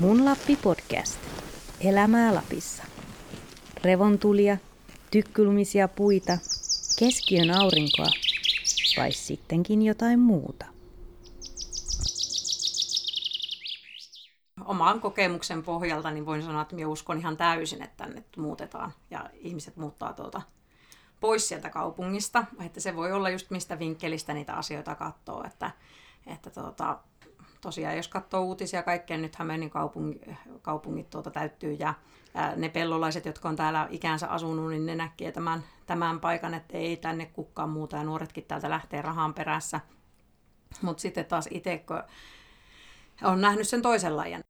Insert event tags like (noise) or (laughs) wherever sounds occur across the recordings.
Mun Lappi podcast. Elämää Lapissa. Revontulia, tykkylumisia puita, keskiön aurinkoa vai sittenkin jotain muuta. Oman kokemuksen pohjalta niin voin sanoa, että minä uskon ihan täysin, että tänne muutetaan ja ihmiset muuttaa tuota pois sieltä kaupungista. Että se voi olla just mistä vinkkelistä niitä asioita katsoo, että, että tuota, tosiaan jos katsoo uutisia kaikkea, nyt Hämeenin kaupungi, kaupungit tuota täyttyy ja, ne pellolaiset, jotka on täällä ikäänsä asunut, niin ne näkee tämän, tämän paikan, että ei tänne kukaan muuta ja nuoretkin täältä lähtee rahan perässä. Mutta sitten taas itse, kun on nähnyt sen toisen lajin.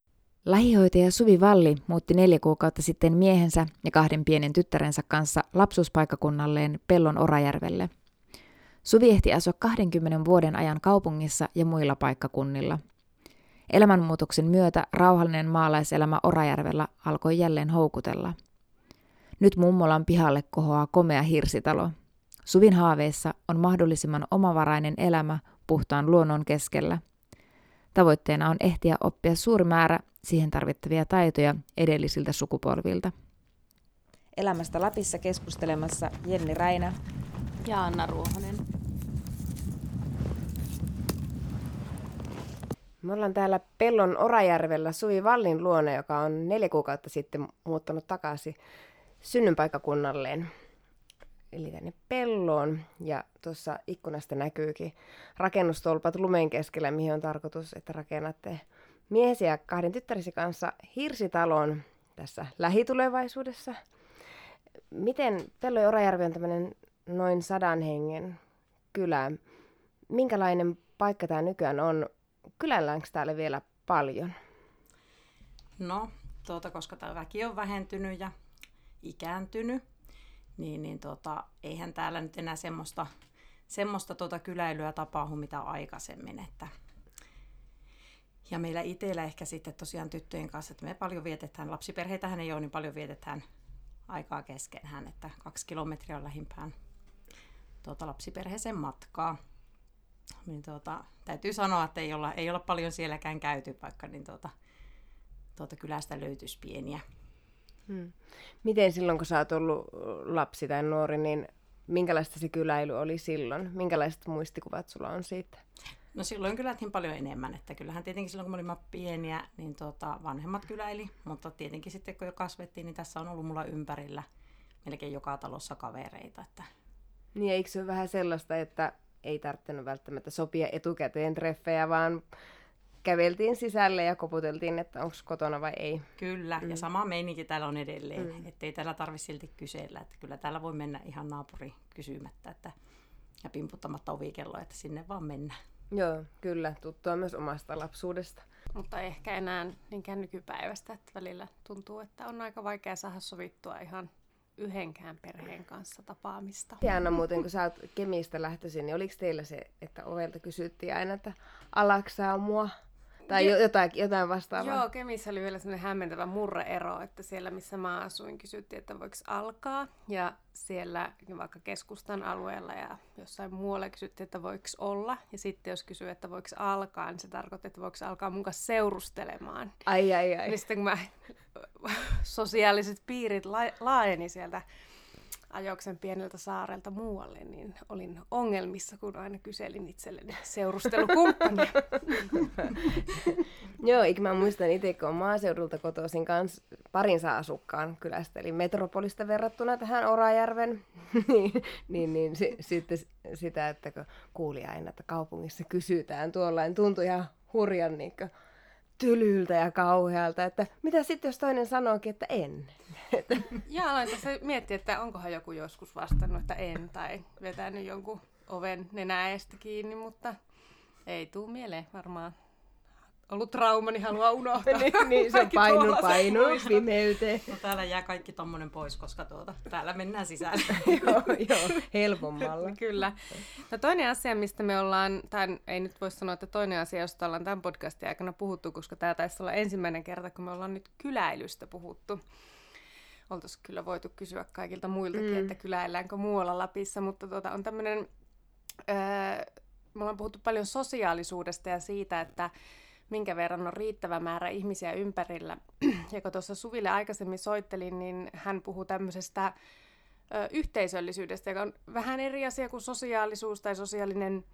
Lähihoitaja Suvi Valli muutti neljä kuukautta sitten miehensä ja kahden pienen tyttärensä kanssa lapsuuspaikakunnalleen Pellon Orajärvelle. Suvi ehti asua 20 vuoden ajan kaupungissa ja muilla paikkakunnilla. Elämänmuutoksen myötä rauhallinen maalaiselämä Orajärvellä alkoi jälleen houkutella. Nyt mummolan pihalle kohoaa komea hirsitalo. Suvin haaveissa on mahdollisimman omavarainen elämä puhtaan luonnon keskellä. Tavoitteena on ehtiä oppia suuri määrä siihen tarvittavia taitoja edellisiltä sukupolvilta. Elämästä Lapissa keskustelemassa Jenni Räinä ja Anna Ruohonen. Me ollaan täällä Pellon Orajärvellä Suvi Vallin luona, joka on neljä kuukautta sitten muuttanut takaisin synnynpaikakunnalleen. Eli tänne pelloon. Ja tuossa ikkunasta näkyykin rakennustolpat lumen keskellä, mihin on tarkoitus, että rakennatte miehesi ja kahden tyttärisi kanssa hirsitalon tässä lähitulevaisuudessa. Miten Pello Orajärvi on tämmöinen noin sadan hengen kylä? Minkälainen paikka tämä nykyään on? Kylälläänkö täällä vielä paljon? No, tuota, koska tämä väki on vähentynyt ja ikääntynyt, niin, niin tuota, eihän täällä nyt enää semmoista, semmoista tuota kyläilyä tapahdu mitä aikaisemmin. Että... Ja meillä itsellä ehkä sitten tosiaan tyttöjen kanssa, että me paljon vietetään, lapsiperheitähän ei ole, niin paljon vietetään aikaa keskenään, että kaksi kilometriä on lähimpään tuota lapsiperheeseen matkaa. Niin tuota, täytyy sanoa, että ei olla, ei olla paljon sielläkään käyty, vaikka niin tuota, tuota kylästä löytyisi pieniä. Hmm. Miten silloin, kun sä oot ollut lapsi tai nuori, niin minkälaista se kyläily oli silloin? Minkälaiset muistikuvat sulla on siitä? No silloin kylättiin paljon enemmän, että kyllähän tietenkin silloin kun me olimme pieniä, niin tuota, vanhemmat kyläili, mutta tietenkin sitten kun jo kasvettiin, niin tässä on ollut mulla ympärillä melkein joka talossa kavereita. Että... Niin eikö se ole vähän sellaista, että ei tarvinnut välttämättä sopia etukäteen treffejä, vaan käveltiin sisälle ja koputeltiin, että onko kotona vai ei. Kyllä, mm. ja sama meininki täällä on edelleen, mm. ettei täällä tarvitse silti kysellä, että kyllä täällä voi mennä ihan naapuri kysymättä että, ja pimputtamatta ovikelloa, että sinne vaan mennään. Joo, kyllä, tuttua myös omasta lapsuudesta. Mutta ehkä enää niinkään nykypäivästä, että välillä tuntuu, että on aika vaikea saada sovittua ihan yhdenkään perheen kanssa tapaamista. Ja Anna muuten, kun sä oot Kemistä lähtöisin, niin oliko teillä se, että ovelta kysyttiin aina, että alaksaa mua? Tai jo, jotain, jotain vastaavaa. Joo, Kemissä oli vielä sellainen hämmentävä murreero, että siellä missä mä asuin kysyttiin, että voiko alkaa. Ja siellä vaikka keskustan alueella ja jossain muualla kysyttiin, että voiko olla. Ja sitten jos kysyy, että voiko alkaa, niin se tarkoittaa, että voiko alkaa mun kanssa seurustelemaan. Ai ai ai. Niin sitten kun mä (laughs) sosiaaliset piirit laajeni sieltä ajoksen pieneltä saarelta muualle, niin olin ongelmissa, kun aina kyselin itselleni seurustelukumppania. (laughs) Joo, eikä mä muistan itse, kun maaseudulta kotoisin kans parinsa asukkaan kylästä, eli metropolista verrattuna tähän Orajärven, (laughs) niin, niin, niin si, sitten sitä, että kun kuuli aina, että kaupungissa kysytään tuollain, tuntui ihan hurjan niin kuin, tylyltä ja kauhealta, että mitä sitten jos toinen sanookin, että en? Ja aloin tässä miettiä, että onkohan joku joskus vastannut, että en, tai vetänyt jonkun oven nenäestä kiinni, mutta ei tuu mieleen varmaan ollut trauma, niin haluaa unohtaa. niin, niin, se painu, painu pimeyteen. No täällä jää kaikki tommonen pois, koska tuota, täällä mennään sisälle. (laughs) joo, joo, helpommalla. Kyllä. No toinen asia, mistä me ollaan, tai ei nyt voi sanoa, että toinen asia, josta ollaan tämän podcastin aikana puhuttu, koska tämä taisi olla ensimmäinen kerta, kun me ollaan nyt kyläilystä puhuttu. Oltaisiin kyllä voitu kysyä kaikilta muiltakin, mm. että kyläilläänkö muualla Lapissa, mutta tuota, on tämmöinen, öö, me ollaan puhuttu paljon sosiaalisuudesta ja siitä, että minkä verran on riittävä määrä ihmisiä ympärillä. (clears throat) Ja kun tuossa Suville aikaisemmin soittelin, niin hän puhuu tämmöisestä ö, yhteisöllisyydestä, joka on vähän eri asia kuin sosiaalisuus tai sosiaalinen,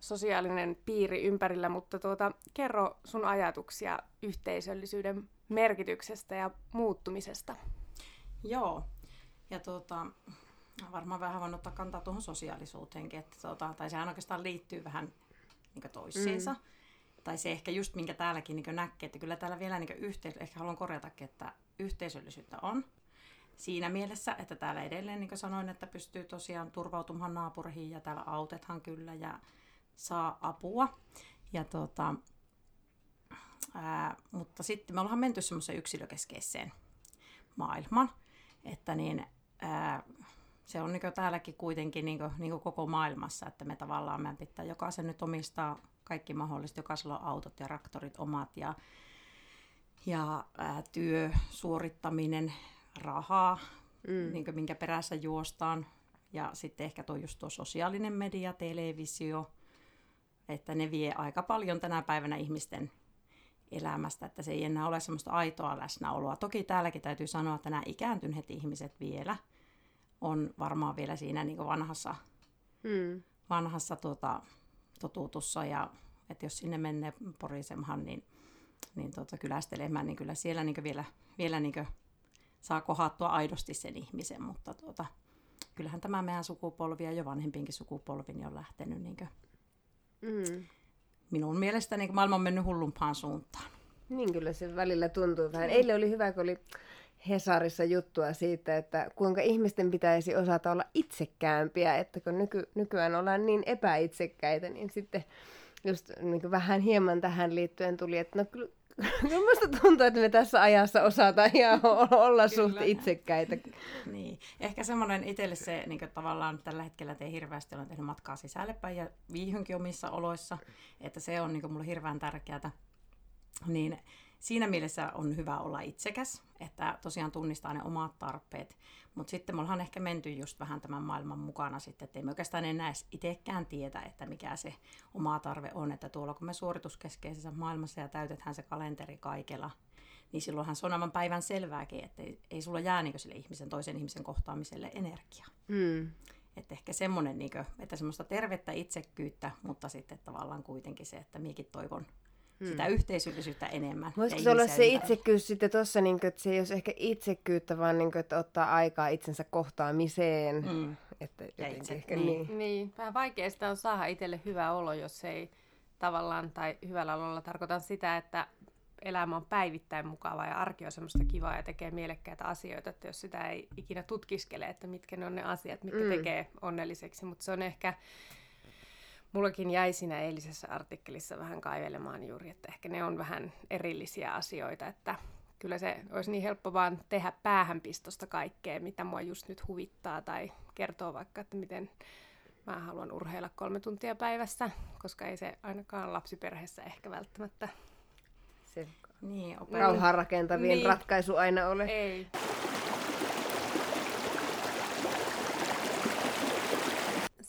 sosiaalinen piiri ympärillä, mutta tuota, kerro sun ajatuksia yhteisöllisyyden merkityksestä ja muuttumisesta. Joo, ja tuota, varmaan vähän voin ottaa kantaa tuohon sosiaalisuuteenkin, että tuota, tai sehän oikeastaan liittyy vähän niin toisiinsa. Mm. Tai se ehkä just, minkä täälläkin niin näkee, että kyllä täällä vielä niin yhteis- ehkä haluan korjatakin, että yhteisöllisyyttä on. Siinä mielessä, että täällä edelleen, niin kuin sanoin, että pystyy tosiaan turvautumaan naapureihin ja täällä autethan kyllä ja saa apua. Ja tuota, ää, mutta sitten me ollaan menty semmoiseen yksilökeskeiseen maailmaan, että niin, ää, se on niin täälläkin kuitenkin niin kuin, niin kuin koko maailmassa, että me tavallaan meidän pitää jokaisen nyt omistaa kaikki mahdollista, jokaisella on autot ja traktorit omat ja, ja ää, työ, suorittaminen, rahaa, mm. niin kuin, minkä perässä juostaan. Ja sitten ehkä tuo just tuo sosiaalinen media, televisio, että ne vie aika paljon tänä päivänä ihmisten elämästä, että se ei enää ole semmoista aitoa läsnäoloa. Toki täälläkin täytyy sanoa, että nämä ikääntyneet ihmiset vielä on varmaan vielä siinä niin vanhassa, mm. vanhassa tuota, totuutussa ja että jos sinne menee porisemaan, niin, niin tuota, kylästelemään, niin kyllä siellä niin vielä, vielä niin saa kohattua aidosti sen ihmisen, mutta tuota, kyllähän tämä meidän sukupolvi ja jo vanhempinkin sukupolvi niin on lähtenyt niin kuin, mm minun mielestä niin maailma on mennyt hullumpaan suuntaan. Niin kyllä se välillä tuntuu vähän. Eilen oli hyvä, kun oli Hesarissa juttua siitä, että kuinka ihmisten pitäisi osata olla itsekäämpiä, että kun nyky, nykyään ollaan niin epäitsekkäitä, niin sitten just niin vähän hieman tähän liittyen tuli, että no kyllä (laughs) Minusta tuntuu, että me tässä ajassa osataan ihan (laughs) olla suht itsekkäitä. Niin. Ehkä semmoinen itselle se niin tavallaan tällä hetkellä teen hirveästi, olen tehnyt matkaa sisälle päin ja viihynkin omissa oloissa, että se on niin mulle hirveän tärkeää. Niin siinä mielessä on hyvä olla itsekäs, että tosiaan tunnistaa ne omat tarpeet. Mutta sitten me ollaan ehkä menty just vähän tämän maailman mukana sitten, että ei me oikeastaan enää itsekään tietä, että mikä se oma tarve on. Että tuolla kun me suorituskeskeisessä maailmassa ja täytetään se kalenteri kaikella, niin silloinhan se on aivan päivän selvääkin, että ei, ei sulla jää niin sille ihmisen, toisen ihmisen kohtaamiselle energiaa. Mm. Että ehkä semmoinen, niin kuin, että semmoista tervettä itsekkyyttä, mutta sitten tavallaan kuitenkin se, että minäkin toivon sitä hmm. yhteisöllisyyttä enemmän. Voisiko se olla se itsekkyys sitten tuossa, niin että se ei olisi ehkä itsekkyyttä, vaan niin kuin, että ottaa aikaa itsensä kohtaamiseen. Mm. Että itse, ehkä niin. niin. niin. Vähän vaikea sitä on saada itselle hyvä olo, jos ei tavallaan, tai hyvällä ololla tarkoitan sitä, että elämä on päivittäin mukavaa ja arki on semmoista kivaa ja tekee mielekkäitä asioita, että jos sitä ei ikinä tutkiskele, että mitkä ne on ne asiat, mitkä mm. tekee onnelliseksi, mutta se on ehkä Mullakin jäi siinä eilisessä artikkelissa vähän kaivelemaan juuri, että ehkä ne on vähän erillisiä asioita, että kyllä se olisi niin helppo vaan tehdä päähänpistosta kaikkea, mitä mua just nyt huvittaa, tai kertoo vaikka, että miten mä haluan urheilla kolme tuntia päivässä, koska ei se ainakaan lapsiperheessä ehkä välttämättä se niin, rauhaa rakentavien niin. ratkaisu aina ole. Ei.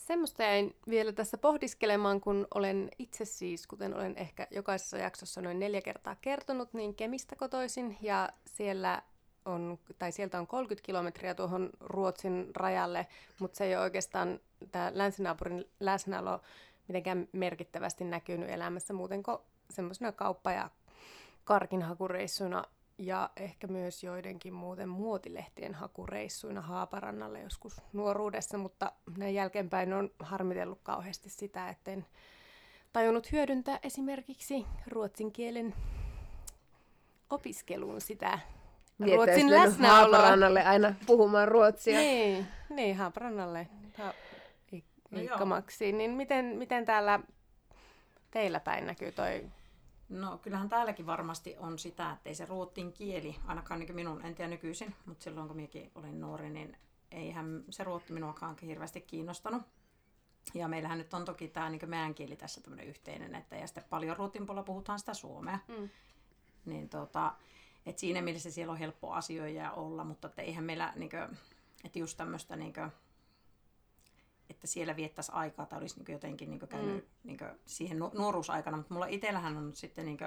Semmoista jäin vielä tässä pohdiskelemaan, kun olen itse siis, kuten olen ehkä jokaisessa jaksossa noin neljä kertaa kertonut, niin Kemistä kotoisin. Ja siellä on, tai sieltä on 30 kilometriä tuohon Ruotsin rajalle, mutta se ei ole oikeastaan tämä länsinaapurin läsnäolo mitenkään merkittävästi näkynyt elämässä muuten kuin semmoisena kauppa- ja karkinhakureissuna ja ehkä myös joidenkin muuten muotilehtien hakureissuina Haaparannalle joskus nuoruudessa, mutta näin jälkeenpäin on harmitellut kauheasti sitä, etten tajunnut hyödyntää esimerkiksi ruotsin kielen opiskeluun sitä niin, ruotsin läsnäoloa. Haaparannalle aina puhumaan ruotsia. Niin, niin Haaparannalle ha- Iikka no Niin miten, miten täällä teillä päin näkyy toi No kyllähän täälläkin varmasti on sitä, että ei se ruottin kieli, ainakaan niin minun, en tiedä nykyisin, mutta silloin kun minäkin olin nuori, niin eihän se ruotti minuakaan hirveästi kiinnostanut. Ja meillähän nyt on toki tämä niin meidän kieli tässä tämmöinen yhteinen, että ja sitten paljon ruotin puolella puhutaan sitä suomea. Mm. Niin tota, että siinä mielessä siellä on helppo asioida ja olla, mutta että eihän meillä, niin kuin, että just tämmöistä niin kuin, että siellä viettäisi aikaa tai olisi niin jotenkin niin käynyt mm. niin siihen nuoruusaikana. Mutta mulla itsellähän on sitten niin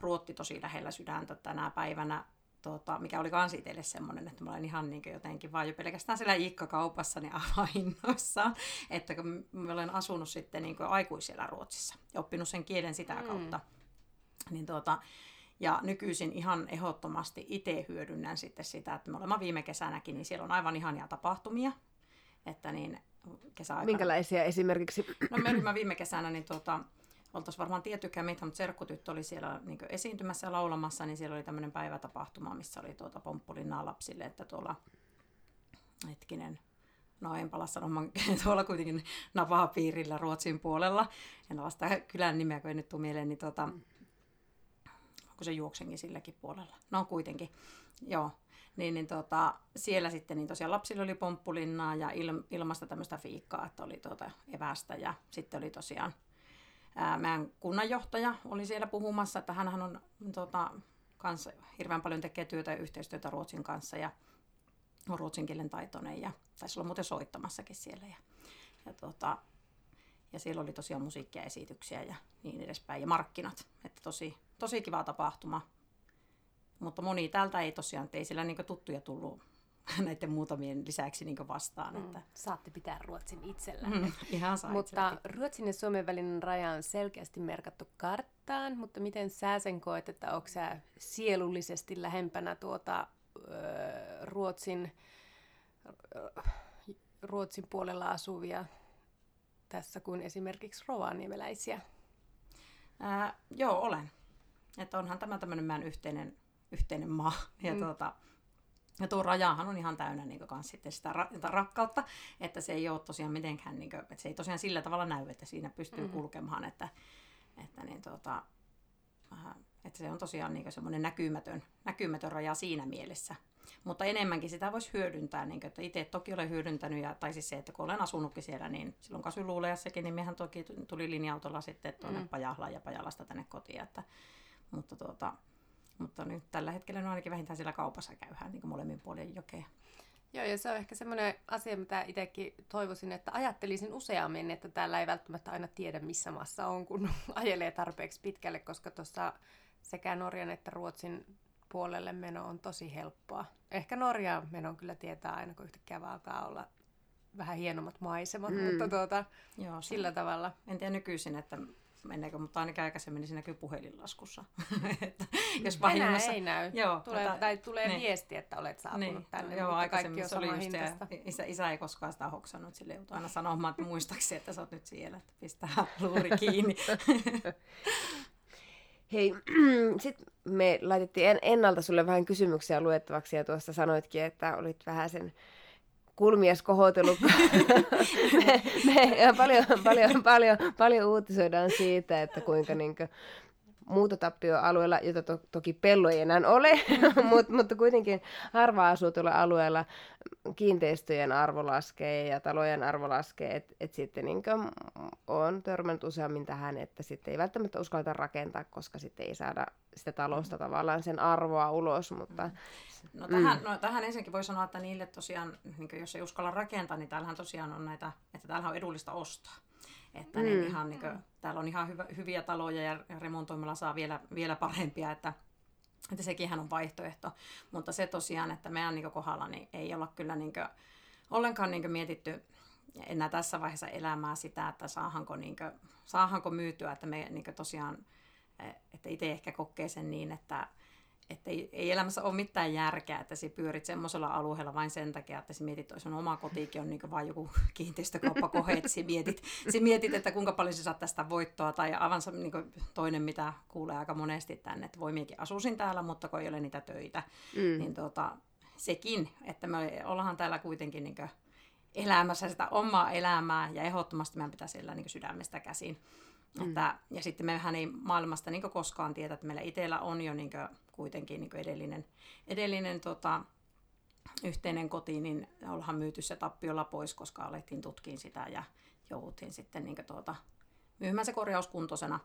Ruotti tosi lähellä sydäntä tänä päivänä, tota, mikä oli kans itselle semmoinen, että mä olen ihan niin jotenkin vaan jo pelkästään siellä Iikka-kaupassa niin avainnossa, että kun mä olen asunut sitten niin aikuisella Ruotsissa ja oppinut sen kielen sitä mm. kautta, niin tota, ja nykyisin ihan ehdottomasti itse hyödynnän sitten sitä, että me olemme viime kesänäkin, niin siellä on aivan ihania tapahtumia. Että niin kesäaikana... Minkälaisia esimerkiksi? No me olimme viime kesänä, niin tuota, oltaisiin varmaan tiettykään mitä, mutta serkkutyttö oli siellä niin esiintymässä ja laulamassa, niin siellä oli tämmöinen päivätapahtuma, missä oli tuota pomppulinnaa lapsille, että tuolla hetkinen, no en pala sanomaan, (laughs) tuolla kuitenkin Navaha-piirillä Ruotsin puolella, en ala sitä kylän nimeä, kun ei nyt tule mieleen, niin tuota, kun se juoksenkin silläkin puolella. No kuitenkin, joo. Niin, niin tota, siellä sitten niin tosiaan lapsilla oli pomppulinnaa ja il, ilmasta tämmöistä fiikkaa, että oli tuota evästä ja sitten oli tosiaan ää, meidän kunnanjohtaja oli siellä puhumassa, että hän on tota, kanssa hirveän paljon tekee työtä ja yhteistyötä Ruotsin kanssa ja on ruotsin kielen taitoinen ja taisi olla muuten soittamassakin siellä. Ja, ja, tota, ja siellä oli tosiaan musiikkia, esityksiä ja niin edespäin ja markkinat. Että tosi, tosi kiva tapahtuma. Mutta moni täältä ei tosiaan, ei siellä niin tuttuja tullut (laughs) näiden muutamien lisäksi niin vastaan. Mm. Että... Saatte pitää Ruotsin itsellänne. Mm, ihan saa Mutta itselläkin. Ruotsin ja Suomen välinen raja on selkeästi merkattu karttaan, mutta miten sä sen koet, että onko sä sielullisesti lähempänä tuota ö, Ruotsin, Ruotsin puolella asuvia tässä kuin esimerkiksi rovaniemeläisiä? Ää, joo, olen. Että onhan tämä tämmöinen meidän yhteinen, yhteinen maa. Ja mm. tuota, ja tuo rajahan on ihan täynnä niin kuin, sitten sitä ra- rakkautta, että se ei ole tosiaan mitenkään, niin kuin, että se ei tosiaan sillä tavalla näy, että siinä pystyy mm-hmm. kulkemaan, että, että, niin, tuota, että se on tosiaan niin semmoinen näkymätön, näkymätön raja siinä mielessä. Mutta enemmänkin sitä voisi hyödyntää, niin kuin, että itse toki olen hyödyntänyt, ja, tai siis se, että kun olen asunutkin siellä, niin silloin kasviluulejassakin, niin mehän toki tuli linja-autolla sitten tuonne mm. Pajahlaan ja Pajalasta tänne kotiin, että, mutta tuota, mutta nyt tällä hetkellä no ainakin vähintään siellä kaupassa käyhän niin molemmin puolin jokea. Joo, ja se on ehkä semmoinen asia, mitä itsekin toivoisin, että ajattelisin useammin, että täällä ei välttämättä aina tiedä, missä maassa on, kun (laughs) ajelee tarpeeksi pitkälle, koska tuossa sekä Norjan että Ruotsin puolelle meno on tosi helppoa. Ehkä Norjaan menon kyllä tietää aina, kun yhtäkkiä alkaa olla vähän hienommat maisemat, mm. mutta tuota, Joo, sillä tavalla. En tiedä nykyisin, että meneekö, mutta ainakin aikaisemmin niin se näkyy puhelinlaskussa. (laughs) että jos vahingossa... ei näy. Joo, tulee, tota, tai tulee niin. viesti, että olet saapunut niin, tänne, joo, aikaisemmin se oli just se, isä, isä ei koskaan sitä hoksannut, sille joutui aina sanomaan, että muistaksi, että sä oot nyt siellä, että pistää luuri kiinni. (laughs) Hei, (clears throat) sitten me laitettiin ennalta sulle vähän kysymyksiä luettavaksi ja tuossa sanoitkin, että olit vähän sen kulmies kohotellut. (laughs) me, me, paljon, paljon, paljon, paljon uutisoidaan siitä, että kuinka niin kuin, muutotappioalueella, jota to, toki pello ei enää ole, (laughs) mutta, mutta kuitenkin harva asutulla alueella kiinteistöjen arvo laskee ja talojen arvo laskee, että et sitten niin on törmännyt useammin tähän, että sitten ei välttämättä uskalleta rakentaa, koska sitten ei saada sitä talosta tavallaan sen arvoa ulos, mutta... No tähän, mm. no tähän ensinnäkin voi sanoa, että niille tosiaan, niin jos ei uskalla rakentaa, niin täällähän tosiaan on näitä, että täällähän on edullista ostaa. Että mm. niin ihan, niin kuin, täällä on ihan hyvä, hyviä taloja ja remontoimalla saa vielä, vielä parempia, että, että sekin on vaihtoehto. Mutta se tosiaan, että meidän niin kohdalla niin ei olla kyllä niin kuin, ollenkaan niin mietitty enää tässä vaiheessa elämää sitä, että saahanko, niin kuin, saahanko myytyä, että me niin tosiaan, että itse ehkä kokee sen niin, että että ei, ei elämässä ole mitään järkeä, että sä pyörit semmoisella alueella vain sen takia, että sä mietit, että sun oma kotiikin on niin vain joku (laughs) kiinteistökauppakohe, että sä mietit, sä mietit, että kuinka paljon sä saat tästä voittoa, tai aivan niin toinen, mitä kuulee aika monesti tänne, että voi minäkin asuisin täällä, mutta kun ei ole niitä töitä, mm. niin tota, sekin, että me ollaan täällä kuitenkin niin elämässä sitä omaa elämää, ja ehdottomasti meidän pitää siellä niin sydämestä käsin. Mm. Että, ja sitten mehän ei maailmasta niin koskaan tiedä, että meillä itsellä on jo niin kuitenkin niin edellinen, edellinen tota, yhteinen koti, niin ollaan myyty se tappiolla pois, koska alettiin tutkiin sitä ja jouduttiin sitten niin tuota, myymään se korjauskuntoisena.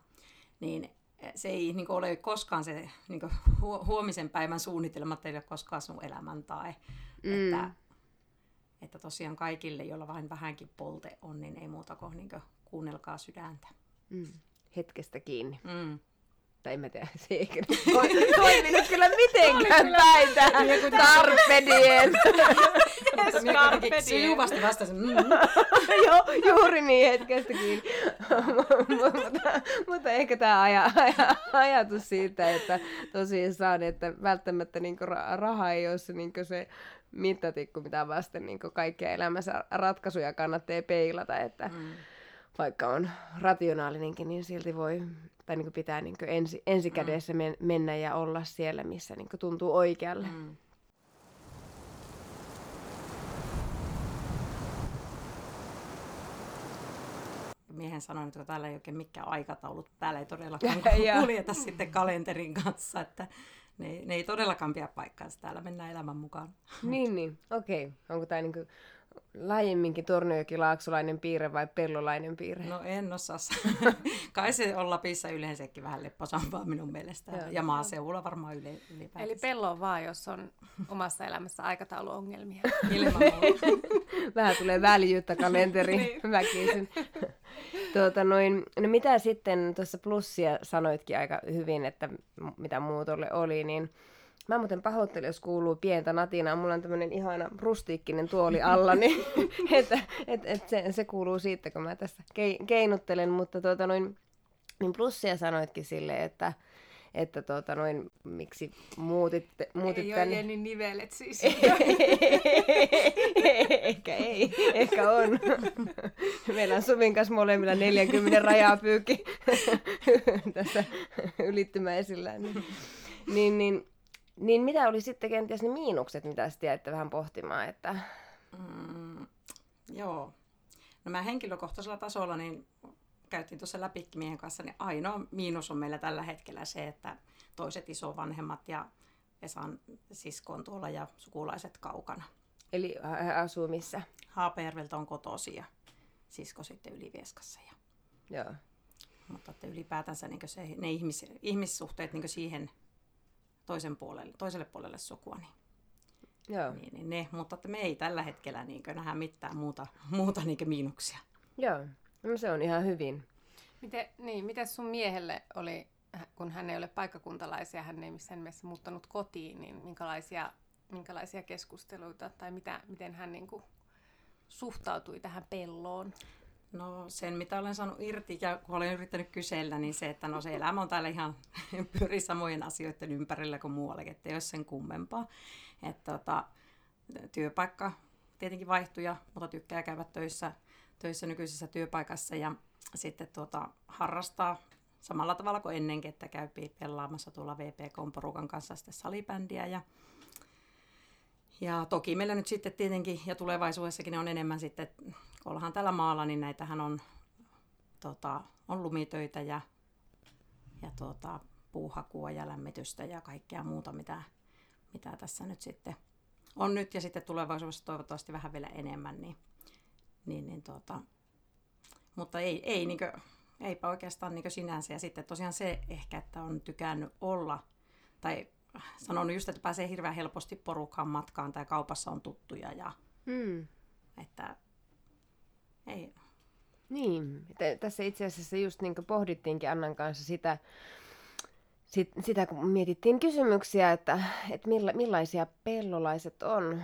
Niin se ei niin ole koskaan se niin huomisen päivän suunnitelma, ei ole koskaan sun elämän tai mm. että, että tosiaan kaikille, joilla vain vähänkin polte on, niin ei muuta kuin niin kuunnelkaa sydäntä. Mm. Hetkestä kiinni. Mm. Tai en mä tiedä, se ei (laughs) toiminut kyllä mitenkään päin tähän Carpe diem. Sujuvasti vastasin. Mm. (laughs) Joo, juuri niin hetkestä kiinni. (laughs) mutta, mutta ehkä tämä aja, aja, ajatus siitä, että tosiaan, että välttämättä niinku raha ei ole se, niinku se mittatikku, mitä vasten niinku kaikkia elämässä ratkaisuja kannattaa peilata, että mm. Vaikka on rationaalinenkin, niin silti voi tai niin pitää niin ensi, ensikädessä mm. mennä ja olla siellä, missä niin tuntuu oikealle. Mm. miehen sanoin, että täällä ei oikein mikään aikataulut, täällä ei todellakaan (laughs) kuljeta sitten kalenterin kanssa, että ne, ne ei todellakaan pidä paikkaansa, täällä mennään elämän mukaan. Niin, niin, okei. Okay. Onko tämä niin laajemminkin Torniojoki-Laaksolainen piirre vai Pellolainen piirre? No en osaa (laughs) Kai se on Lapissa yleensäkin vähän lepposampaa minun mielestä. Joo, ja maaseudulla varmaan yle, ylipäätään. Eli pello on vaan, jos on omassa elämässä aikatauluongelmia. (laughs) Ilman (laughs) Vähän tulee väljyyttä kalenteri niin. väkisin. tuota, noin, no mitä sitten tuossa plussia sanoitkin aika hyvin, että mitä muutolle oli, niin Mä muuten pahoittelen, jos kuuluu pientä natinaa. Mulla on tämmöinen ihana rustiikkinen tuoli alla, niin (laughs) että et, et se, se, kuuluu siitä, kun mä tässä keinuttelen. Mutta tuota, noin, niin plussia sanoitkin sille, että, että tuota, noin, miksi muutit, muutit ei tänne. Ei ole nivelet siis. (laughs) ehkä ei, ehkä on. Meillä on Suvin kanssa molemmilla 40 rajaa (laughs) tässä ylittymäisillä. Niin, niin, niin niin mitä oli sitten kenties ne miinukset, mitä sitten jäitte vähän pohtimaan? Että... Mm, joo. No mä henkilökohtaisella tasolla niin käytiin tuossa läpi miehen kanssa, niin ainoa miinus on meillä tällä hetkellä se, että toiset isovanhemmat ja Esan sisko on tuolla ja sukulaiset kaukana. Eli asuu missä? Haapajärveltä on kotosi ja sisko sitten Ylivieskassa. Ja... Joo. Mutta että ylipäätänsä niin se, ne ihmis, ihmissuhteet niin siihen toisen puolelle, toiselle puolelle sukua. Niin, Joo. Niin, niin ne, mutta että me ei tällä hetkellä niin nähdä mitään muuta, muuta niin miinuksia. Joo, no se on ihan hyvin. Miten, niin, miten sun miehelle oli, kun hän ei ole paikkakuntalaisia, hän ei missään nimessä muuttanut kotiin, niin minkälaisia, minkälaisia keskusteluita tai mitä, miten hän niin kuin, suhtautui tähän pelloon? No sen, mitä olen saanut irti ja kun olen yrittänyt kysellä, niin se, että no se elämä on täällä ihan (laughs) pyri samojen asioiden ympärillä kuin muuallakin, että ei ole sen kummempaa. Että tota, työpaikka tietenkin vaihtuja, mutta tykkää käydä töissä, töissä nykyisessä työpaikassa ja sitten tota, harrastaa samalla tavalla kuin ennenkin, että käy pelaamassa tuolla VPK-porukan kanssa sitten salibändiä ja ja toki meillä nyt sitten tietenkin, ja tulevaisuudessakin ne on enemmän sitten, kun ollaan tällä maalla, niin näitähän on, tota, on lumitöitä ja, ja tota, puuhakua ja lämmitystä ja kaikkea muuta, mitä, mitä tässä nyt sitten on nyt ja sitten tulevaisuudessa toivottavasti vähän vielä enemmän. Niin, niin, niin tota, mutta ei, ei niinkö, eipä oikeastaan niinkö sinänsä. Ja sitten tosiaan se ehkä, että on tykännyt olla, tai sanonut just, että pääsee hirveän helposti porukkaan matkaan tai kaupassa on tuttuja ja mm. että ei. Niin, tässä itse asiassa just niin kuin pohdittiinkin Annan kanssa sitä, sit, sitä, kun mietittiin kysymyksiä, että, että milla, millaisia pellolaiset on.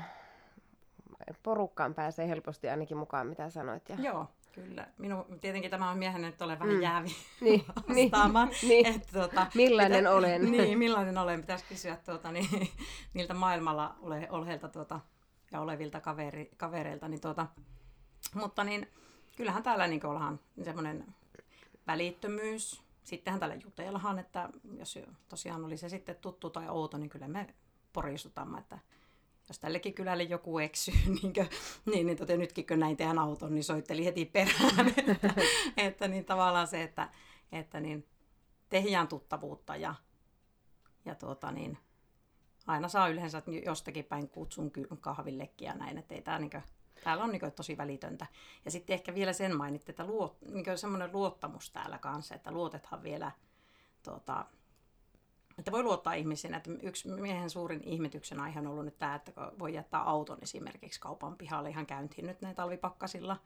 Porukkaan pääsee helposti ainakin mukaan, mitä sanoit. Ja... Joo, Kyllä. Minu, tietenkin tämä on miehen nyt ole vähän mm. jäävi (laughs) (laughs) niin, vastaamaan. (laughs) Niin, että, tuota, millainen pitä, olen? Niin, millainen olen. Pitäisi kysyä tuota, niin, niiltä maailmalla ole, olheilta tuota, ja olevilta kaveri, kavereilta. Niin, tuota, mutta niin, kyllähän täällä niin ollaan semmoinen välittömyys. Sittenhän täällä jutellaan, että jos tosiaan oli se sitten tuttu tai outo, niin kyllä me poristutamme, että jos tällekin kylälle joku eksyy, (laughs) niin, kuin, niin, niin tota, nytkin kun näin teidän auton, niin soitteli heti perään. (laughs) että, että niin tavallaan se, että, että niin, tehdään tuttavuutta ja, ja tuota, niin, aina saa yleensä jostakin päin kutsun kahvillekin ja näin, että ei tää niin kuin, täällä on niin tosi välitöntä. Ja sitten ehkä vielä sen mainitte, että niin semmoinen luottamus täällä kanssa, että luotethan vielä tuota, että voi luottaa ihmisiin. Että yksi miehen suurin ihmetyksen aihe on ollut nyt tämä, että voi jättää auton esimerkiksi kaupan pihalle ihan käyntiin nyt näin talvipakkasilla.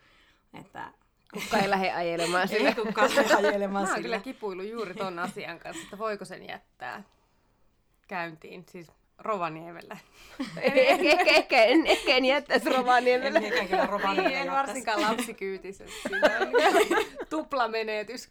Että Kukka ei lähde ajelemaan (laughs) sillä. ei kukaan lähde (laughs) ajelemaan Mä sillä. kyllä kipuilu juuri ton asian kanssa, että voiko sen jättää käyntiin, siis Rovaniemellä. ehkä, ehkä, ehkä, en, ehkä en jättäisi En Rovaniemelle. miekään kyllä Rovaniemelle en varsinkaan lapsikyytisessä. Siinä (laughs) on tupla menetys.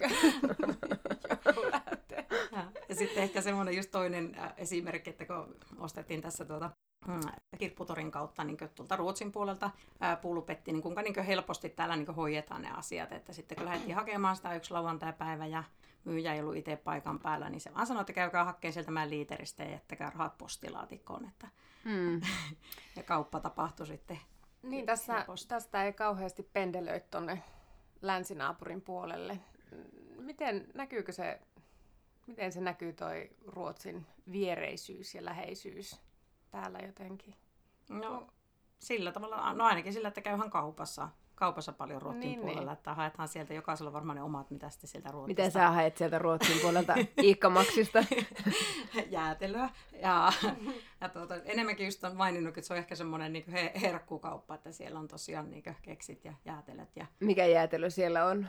Ja, sitten ehkä semmoinen just toinen äh, esimerkki, että kun ostettiin tässä tuota mm, kirpputorin kautta niin tuolta Ruotsin puolelta ää, puulupetti, niin kuinka niin helposti täällä niin hoidetaan ne asiat. Että sitten kun lähdettiin hakemaan sitä yksi lauantai-päivä ja myyjä ei ollut itse paikan päällä, niin se vaan sanoi, että käykää hakkeen sieltä meidän liiteristä ja jättäkää rahat postilaatikkoon. Että, Hmm. (laughs) ja kauppa tapahtui sitten. Niin, tässä, Helposti. tästä ei kauheasti pendelöi tuonne länsinaapurin puolelle. Miten näkyykö se, miten se näkyy toi Ruotsin viereisyys ja läheisyys täällä jotenkin? No sillä tavalla, no ainakin sillä, että käyhän kaupassa. Kaupassa paljon Ruotsin Niin, puolella, niin. että haetaan sieltä jokaisella varmaan ne omat, mitä sitten sieltä Ruotsista. Miten sä haet sieltä Ruotsin puolelta Iikka Maksista? (laughs) jäätelöä. Ja, ja tuota, enemmänkin just on maininnut, että se on ehkä semmoinen niin he, herkkukauppa, että siellä on tosiaan niin keksit ja jäätelöt. Ja, Mikä jäätelö siellä on?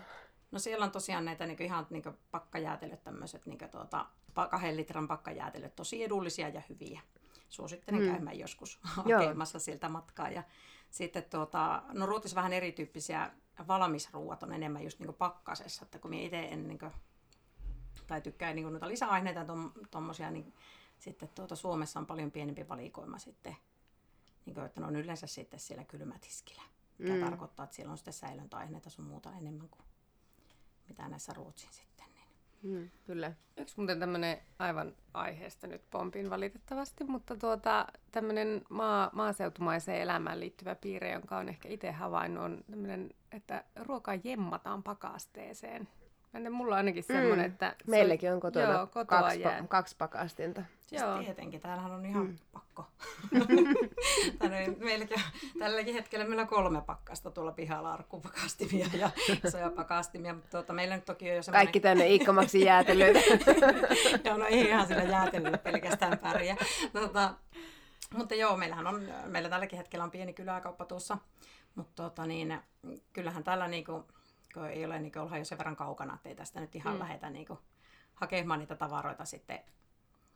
No siellä on tosiaan näitä niin ihan niin pakkajäätelöt, tämmöiset niin tuota, kahden litran pakkajäätelöt, tosi edullisia ja hyviä. Suosittelen Mm. käymään joskus (laughs) hakemassa sieltä matkaa. Ja sitten tuota, no Ruotissa vähän erityyppisiä valmisruuat on enemmän just niin pakkasessa, että kun minä itse en niin kuin, tai tykkään niin noita lisäaineita tuommoisia, niin sitten tuota, Suomessa on paljon pienempi valikoima sitten, niin kuin, että ne on yleensä sitten siellä kylmätiskillä. Mikä mm. tarkoittaa, että siellä on sitten säilöntäaineita sun muuta enemmän kuin mitä näissä Ruotsin sitten. Niin. Hmm, kyllä. Yksi muuten tämmöinen aivan aiheesta nyt pompin valitettavasti, mutta tuota, tämmöinen maa, maaseutumaiseen elämään liittyvä piirre, jonka on ehkä itse havainnut, on tämmöinen, että ruokaa jemmataan pakasteeseen. Mä mulla on ainakin semmoinen, Mm. että... se on- Meilläkin on kotona Joo, kotoa kaksi, jää. pa- kaksi pakastinta. Siis Joo. tietenkin, täällähän on ihan Mm. mm. pakko. (laughs) (laughs) Tänne, meilläkin, tälläkin hetkellä meillä on kolme pakkasta tuolla pihalla, arkkupakastimia ja isoja pakastimia, mutta tuota, meillä nyt toki on jo semmoinen... Kaikki tänne Iikka Maksin jäätelöitä. (laughs) joo, no ei ihan sillä jäätelöllä pelkästään pärjää. Tota, mutta joo, meillähän on, meillä tälläkin hetkellä on pieni kyläkauppa tuossa, mutta tota, niin, kyllähän tällä niinku, kun ei ole, niin ollaan jo sen verran kaukana, että ei tästä nyt ihan Mm. lähdetä niinku, hakemaan niitä tavaroita sitten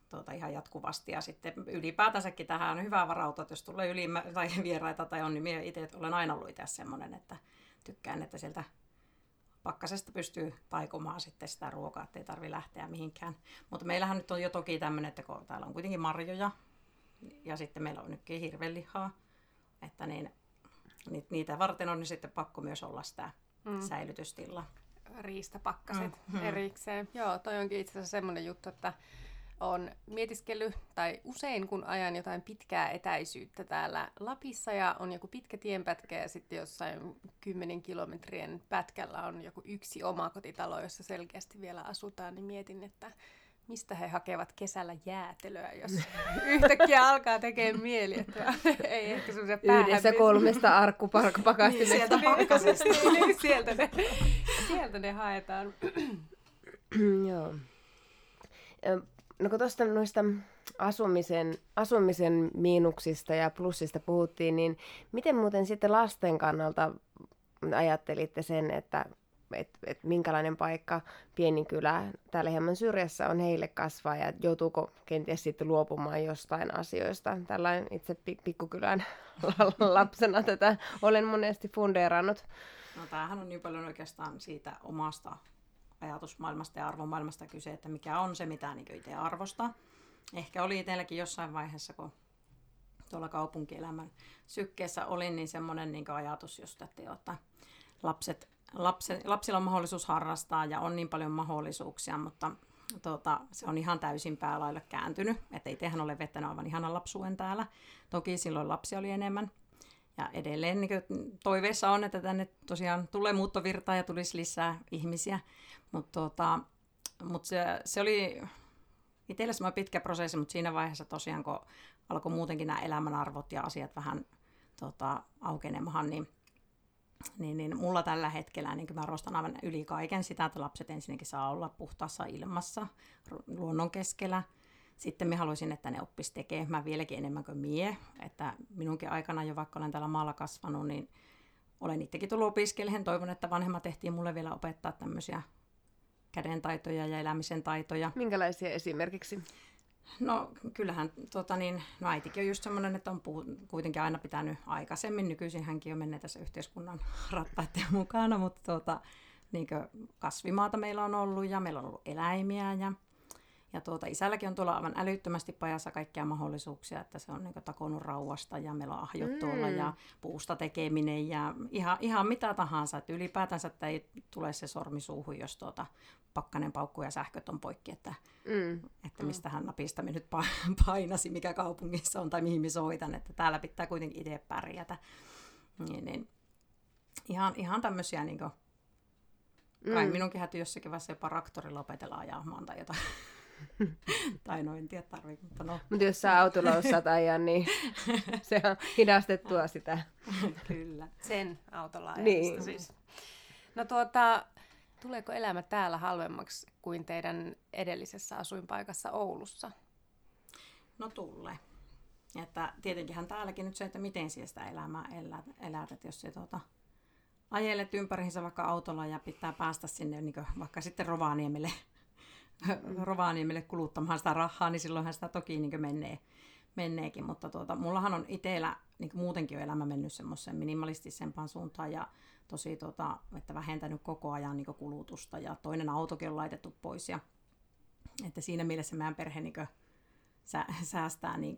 tuota, ihan jatkuvasti. Ja sitten ylipäätänsäkin tähän on hyvä varautua, että jos tulee ylimä, tai vieraita tai on, niin minä itse olen aina ollut itse semmoinen, että tykkään, että sieltä pakkasesta pystyy taikomaan sitten sitä ruokaa, ettei tarvi lähteä mihinkään. Mutta meillähän nyt on jo toki tämmöinen, että kun täällä on kuitenkin marjoja ja sitten meillä on nytkin hirvelihaa, että niin, ni- niitä varten on niin sitten pakko myös olla sitä Mm. mm. säilytystila. riistapakkaset Mm, mm. erikseen. Joo, toi onkin itse asiassa semmoinen juttu, että on mietiskellyt, tai usein kun ajan jotain pitkää etäisyyttä täällä Lapissa ja on joku pitkä tienpätkä ja sitten jossain kymmenen kilometrien pätkällä on joku yksi omakotitalo, jossa selkeästi vielä asutaan, niin mietin, että mistä he hakevat kesällä jäätelöä, jos (laughs) yhtäkkiä alkaa tekemään mieli, että ei ehkä semmoisia Yhdessä kolmesta arkkupakastimesta. Niin, sieltä pakkasesta. (laughs) niin, sieltä, ne, sieltä ne haetaan. Joo. No kun tuosta noista asumisen, asumisen miinuksista ja plussista puhuttiin, niin miten muuten sitten lasten kannalta ajattelitte sen, että et, et minkälainen paikka pieni kylä täällä hieman syrjässä on heille kasvaa ja joutuuko kenties sitten luopumaan jostain asioista. Tällainen itse pi- pikkukylän (laughs) lapsena tätä olen monesti fundeerannut. No tämähän on niin paljon oikeastaan siitä omasta ajatusmaailmasta ja arvomaailmasta kyse, että mikä on se, mitä niin itse arvostaa. Ehkä oli itselläkin jossain vaiheessa, kun tuolla kaupunkielämän sykkeessä olin, niin semmoinen niin ajatus just, että, jo, että lapset, lapset, lapsilla on mahdollisuus harrastaa ja on niin paljon mahdollisuuksia, mutta tota, se on ihan täysin päälailla kääntynyt. Että itsehän olen vettänyt aivan ihanan lapsuuden täällä. Toki silloin lapsi oli enemmän. Ja edelleen niin toiveissa on, että tänne tosiaan tulee muuttovirtaa ja tulisi lisää ihmisiä. Mutta tota, mut se, se oli itselle semmoinen pitkä prosessi, mutta siinä vaiheessa tosiaan, kun alkoi muutenkin nämä elämänarvot ja asiat vähän tota, aukenemahan, niin, niin, niin mulla tällä hetkellä niin mä arvostan aivan yli kaiken sitä, että lapset ensinnäkin saa olla puhtaassa ilmassa, luonnon keskellä. Sitten minä haluaisin, että ne oppisi tekemään vieläkin enemmän kuin mie. Että minunkin aikana jo, vaikka olen täällä maalla kasvanut, niin olen itsekin tullut opiskelemaan. Toivon, että vanhemmat tehtiin mulle vielä opettaa tämmöisiä kädentaitoja ja elämisen taitoja. Minkälaisia esimerkiksi? No kyllähän, tota niin, no äitikin on just semmoinen, että on puhu, kuitenkin aina pitänyt aikaisemmin, nykyisin hänkin on mennyt tässä yhteiskunnan (laughs) rattaiden mukana, mutta tota, niin kasvimaata meillä on ollut ja meillä on ollut eläimiä ja ja tuota, isälläkin on tuolla aivan älyttömästi pajassa kaikkia mahdollisuuksia, että se on niin takonut rauasta ja meillä on ahjot mm. tuolla ja puusta tekeminen ja ihan, ihan mitä tahansa. Että ylipäätänsä että ei tule se sormi suuhun, jos tuota pakkanen paukku ja sähköt on poikki, että, mm. että mistä hän napista me nyt (laughs) painasi, mikä kaupungissa on tai mihin me soitan, että täällä pitää kuitenkin itse pärjätä. Niin, niin. Ihan, ihan tämmöisiä niin kuin, kai mm. minunkin häty jossakin vaiheessa jopa raktorilla opetella ajamaan tai jotain. (laughs) (laughs) tai no en tiedä tarvii, mutta no. Mutta jos sä autolla osaat ajaa, niin (laughs) se on hidastettua sitä. (laughs) Kyllä. Sen autolla niin. siis. No tuota, tuleeko elämä täällä halvemmaksi kuin teidän edellisessä asuinpaikassa Oulussa? No tulee. Että tietenkinhän täälläkin nyt se, että miten siellä sitä elämää elät, elät että jos se tuota, ajelet ympäriinsä vaikka autolla ja pitää päästä sinne niin vaikka sitten Rovaniemelle (laughs) Rovaniemelle kuluttamaan sitä rahaa, niin silloinhan sitä toki niin menee, menneekin. Mutta tuota, mullahan on itsellä niin muutenkin jo elämä mennyt semmoiseen minimalistisempaan suuntaan ja tosi, tuota, että vähentänyt koko ajan niin kulutusta ja toinen autokin on laitettu pois. Ja, että siinä mielessä meidän perhe niin sä, säästää niin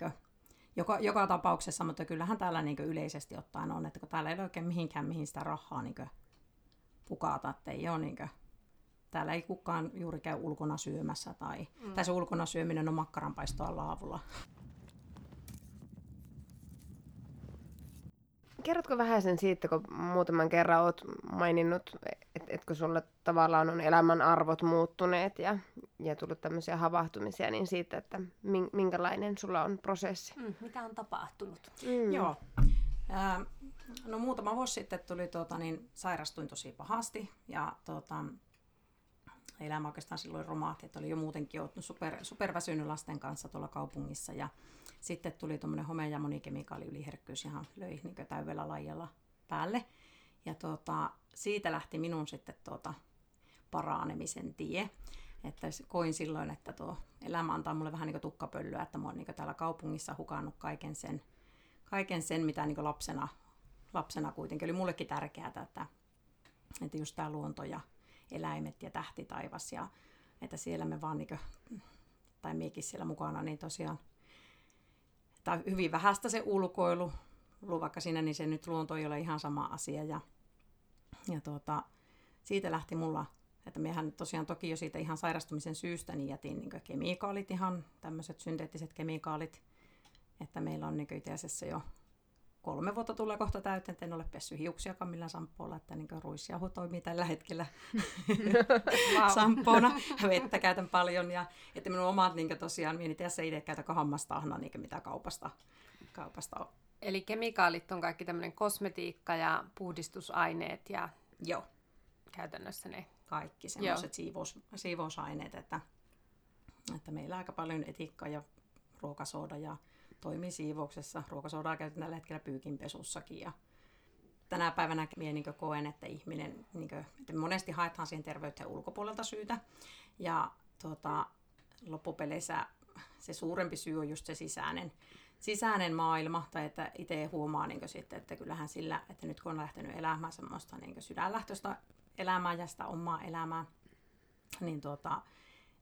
joka, joka tapauksessa, mutta kyllähän täällä niin yleisesti ottaen on, että kun täällä ei ole oikein mihinkään mihin sitä rahaa niin pukata, että ei ole niin täällä ei kukaan juuri käy ulkona syömässä tai, mm. tai se ulkona syöminen on makkaranpaistoa laavulla. Kerrotko vähän sen siitä, kun muutaman kerran olet maininnut, että et kun sulle tavallaan on elämän arvot muuttuneet ja, ja tullut tämmöisiä havahtumisia, niin siitä, että minkälainen sulla on prosessi? Mm, mitä on tapahtunut? Mm. Joo. Äh, no muutama vuosi sitten tuli, tuota, niin sairastuin tosi pahasti ja tuota, elämä oikeastaan silloin romahti, että oli jo muutenkin ollut super, superväsynyt lasten kanssa tuolla kaupungissa ja sitten tuli tuommoinen home- ja monikemikaaliyliherkkyys ihan löi niin täydellä lajilla päälle. Ja tuota, siitä lähti minun sitten tuota paraanemisen tie. Että koin silloin, että tuo elämä antaa mulle vähän niin tukkapölyä, että mä oon niin täällä kaupungissa hukannut kaiken sen, kaiken sen mitä niin lapsena, lapsena kuitenkin oli mullekin tärkeää, että, että just tämä luonto ja eläimet ja tähti taivas ja että siellä me vaan niin kuin, tai miekin siellä mukana, niin tosiaan tai hyvin vähäistä se ulkoilu, vaikka siinä niin se nyt luonto ei ole ihan sama asia ja, ja tuota, siitä lähti mulla että mehän tosiaan toki jo siitä ihan sairastumisen syystä niin jätin niin kemikaalit ihan, tämmöiset synteettiset kemikaalit, että meillä on niin itse asiassa jo kolme vuotta tulee kohta täyteen, että en ole pessy hiuksiakaan millään sampoolla, että niin ruisjauho toimii tällä hetkellä (laughs) sampoona. Vettä käytän paljon ja että minun omat niin tosiaan, minä itse käytä hammastahna niin mitä kaupasta, kaupasta on. Eli kemikaalit on kaikki tämmöinen kosmetiikka ja puhdistusaineet ja Joo. käytännössä ne. Kaikki semmoiset siivous, siivousaineet, että, että meillä aika paljon etikkaa ja ruokasooda ja toimii siivouksessa. Ruokasoodaa käytetään tällä hetkellä pyykinpesussakin. Ja tänä päivänä minä niin koen, että ihminen, niin kuin, että monesti haetaan siihen terveyteen ulkopuolelta syytä. Ja tuota, loppupeleissä se suurempi syy on just se sisäinen, sisäinen maailma, tai että itse huomaa niin sitten, että kyllähän sillä, että nyt kun on lähtenyt elämään semmoista niin sydänlähtöistä elämää ja sitä omaa elämää, niin tuota,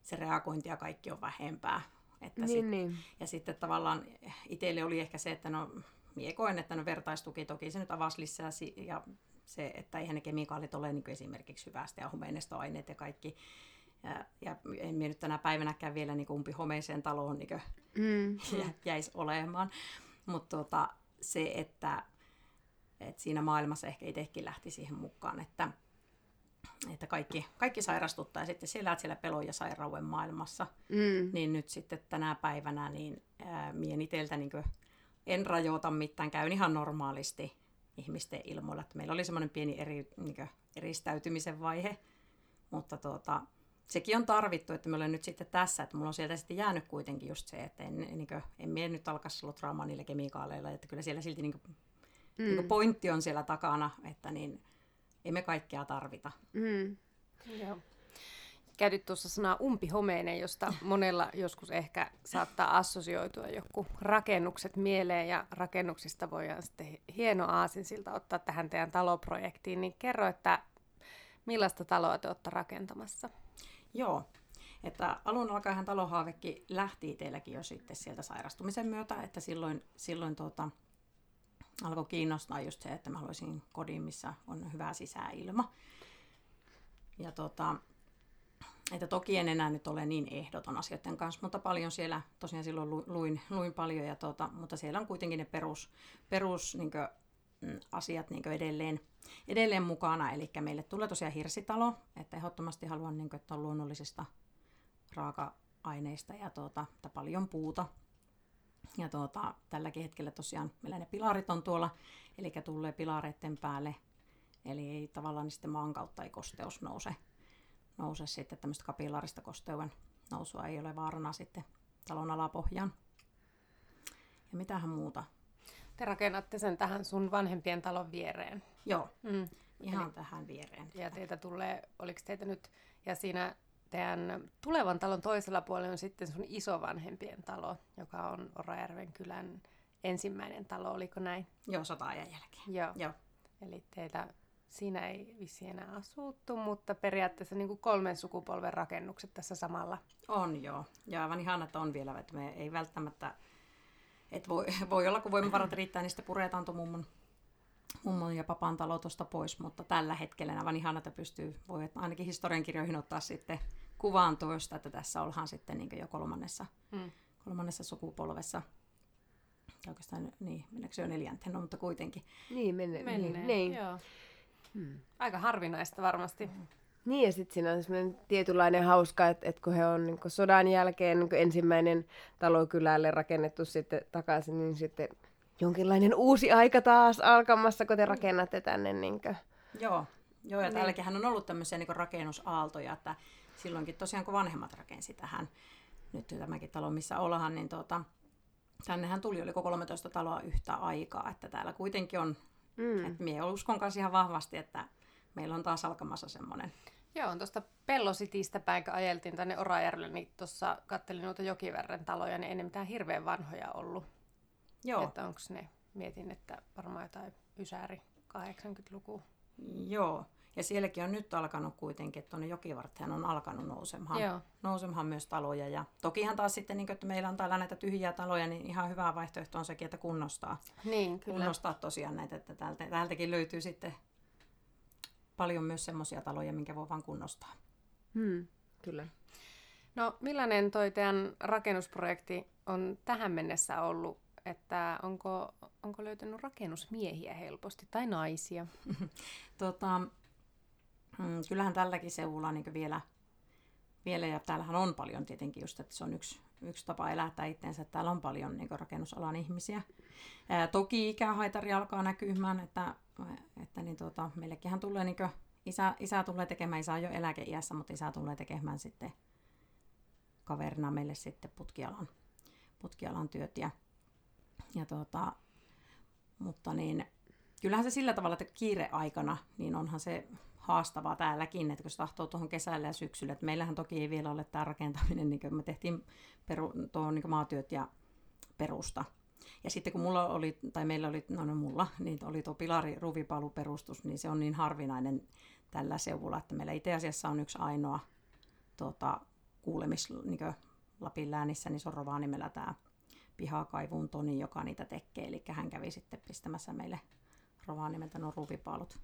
se reagointi ja kaikki on vähempää. Että niin, sit, niin. Ja sitten tavallaan itselle oli ehkä se, että no mie koen, että no vertaistuki toki se nyt avasi lisää ja se, että eihän ne kemikaalit ole niin esimerkiksi hyvästä ja homeinestoaineet ja kaikki. Ja, ja en mie nyt tänä päivänäkään vielä niin umpi homeiseen taloon niin mm, (laughs) jä, jäisi olemaan. Mutta tota, se, että, että siinä maailmassa ehkä itsekin lähti siihen mukaan, että että kaikki, kaikki sairastuttaa ja sitten siellä siellä pelon ja sairauden maailmassa, mm. niin nyt sitten tänä päivänä niin ää, mien iteltä niin en rajoita mitään, käyn ihan normaalisti ihmisten ilmoilla. Että meillä oli semmoinen pieni eri, niin kuin, eristäytymisen vaihe, mutta tuota, sekin on tarvittu, että me olen nyt sitten tässä, että mulla on sieltä sitten jäänyt kuitenkin just se, että en, niin kuin, en mene nyt alkaa slotraamaan niillä kemikaaleilla, että kyllä siellä silti niin kuin, mm. niin kuin pointti on siellä takana, että niin emme kaikkea tarvita. Mm. Joo. Käytit tuossa sanaa umpihomeinen, josta monella joskus ehkä saattaa assosioitua joku rakennukset mieleen ja rakennuksista voidaan sitten hieno aasinsilta ottaa tähän teidän taloprojektiin. Niin kerro, että millaista taloa te olette rakentamassa? Joo, että alun alkaen talohaavekin lähti teilläkin jo sitten sieltä sairastumisen myötä, että silloin, silloin tuota, alkoi kiinnostaa just se, että mä haluaisin kodin, missä on hyvä sisäilma. Ja tota, että toki en enää nyt ole niin ehdoton asioiden kanssa, mutta paljon siellä, tosiaan silloin luin, luin paljon, ja tota, mutta siellä on kuitenkin ne perus, perus niin kuin, mm, asiat niin edelleen, edelleen mukana. Eli meille tulee tosiaan hirsitalo, että ehdottomasti haluan, niin kuin, että on luonnollisista raaka-aineista ja tuota, että paljon puuta. Ja tuota, tälläkin hetkellä tosiaan meillä ne pilarit on tuolla, eli tulee pilareiden päälle, eli ei tavallaan niin sitten maan kautta ei kosteus nouse, nouse sitten tämmöistä kapillaarista kosteuden nousua ei ole vaarana sitten talon alapohjaan. Ja mitähän muuta? Te rakennatte sen tähän sun vanhempien talon viereen. Joo, mm. ihan Eli, tähän viereen. Ja teitä tulee, oliko teitä nyt, ja siinä teidän tulevan talon toisella puolella on sitten sun isovanhempien talo, joka on Orajärven kylän ensimmäinen talo, oliko näin? Joo, sota-ajan jälkeen. Joo. Joo. Eli teitä siinä ei vissi enää asuttu, mutta periaatteessa niin kuin kolmen sukupolven rakennukset tässä samalla. On joo, ja aivan ihana, että on vielä, että me ei välttämättä, että voi, voi olla kun voimavarat riittää, niin sitten puretaan tuon mummon, mummon ja papan talo tuosta pois, mutta tällä hetkellä aivan ihana, että pystyy, voi ainakin historiankirjoihin ottaa sitten kuvaan tuosta, että tässä ollaan sitten niin jo kolmannessa, hmm. kolmannessa sukupolvessa. Oikeastaan, niin, mennäänkö se jo neljänteen, no, mutta kuitenkin. Niin, menne, Menneen, niin, niin. Joo. Hmm. Aika harvinaista varmasti. Hmm. Niin, ja sitten siinä on semmoinen tietynlainen hauska, että, että kun he on niin kun sodan jälkeen niin ensimmäinen talo kylälle rakennettu sitten takaisin, niin sitten jonkinlainen uusi aika taas alkamassa, kun te mm. rakennatte tänne. Niin kuin. Joo, Joo, ja niin. täälläkin on ollut tämmöisiä niin rakennusaaltoja, että silloinkin tosiaan kun vanhemmat rakensi tähän, nyt tämäkin talo missä ollaan, niin tuota, tännehän tuli, oliko 13 taloa yhtä aikaa, että täällä kuitenkin on Mm. Et mie uskon kanssa ihan vahvasti, että meillä on taas alkamassa semmoinen. Joo, tuosta Pellositistä päin, kun ajeltiin tänne Orajärvelle, niin tuossa kattelin noita Jokivärren taloja, niin ei ne mitään hirveän vanhoja ollut. Joo. Että onko ne, mietin, että varmaan jotain Ysääri 80-luku. Joo, ja sielläkin on nyt alkanut kuitenkin, että tuonne jokivarteen on alkanut nousemaan, Joo. nousemaan myös taloja. Ja tokihan taas sitten, niin, että meillä on täällä näitä tyhjiä taloja, niin ihan hyvä vaihtoehto on sekin, että kunnostaa. Niin, kyllä. Kunnostaa tosiaan näitä, että täältä, täältäkin löytyy sitten paljon myös semmoisia taloja, minkä voi vaan kunnostaa. Hmm, kyllä. No millainen toi teidän rakennusprojekti on tähän mennessä ollut? Että onko, onko löytänyt rakennusmiehiä helposti tai naisia? (laughs) tota, Mm, kyllähän tälläkin seudulla niin vielä, vielä, ja täällähän on paljon tietenkin just, että se on yksi, yksi tapa elättää itseensä, että täällä on paljon niin rakennusalan ihmisiä. Ää, toki ikähaitari alkaa näkymään, että, että niin tota, meillekin tulee niin isä, isä tulee tekemään, isä on jo eläkeiässä, mutta isä tulee tekemään sitten kaverina meille sitten putkialan, putkialan työt. Ja, ja tota, mutta niin, kyllähän se sillä tavalla, että kiireaikana, niin onhan se haastavaa täälläkin, että kun se tahtoo tuohon kesällä ja syksyllä, että meillähän toki ei vielä ole tämä rakentaminen, niin kuin me tehtiin peru, tuohon niin maatyöt ja perusta. Ja sitten kun mulla oli, tai meillä oli, no, no mulla, niin oli tuo pilari ruvipaluperustus, niin se on niin harvinainen tällä seudulla, että meillä itse asiassa on yksi ainoa tuota, kuulemis, niin Lapin läänissä, niin se on Rovaniemellä tämä pihakaivuun Toni, joka niitä tekee. Eli hän kävi sitten pistämässä meille Rovaniemeltä nuo ruvipaalut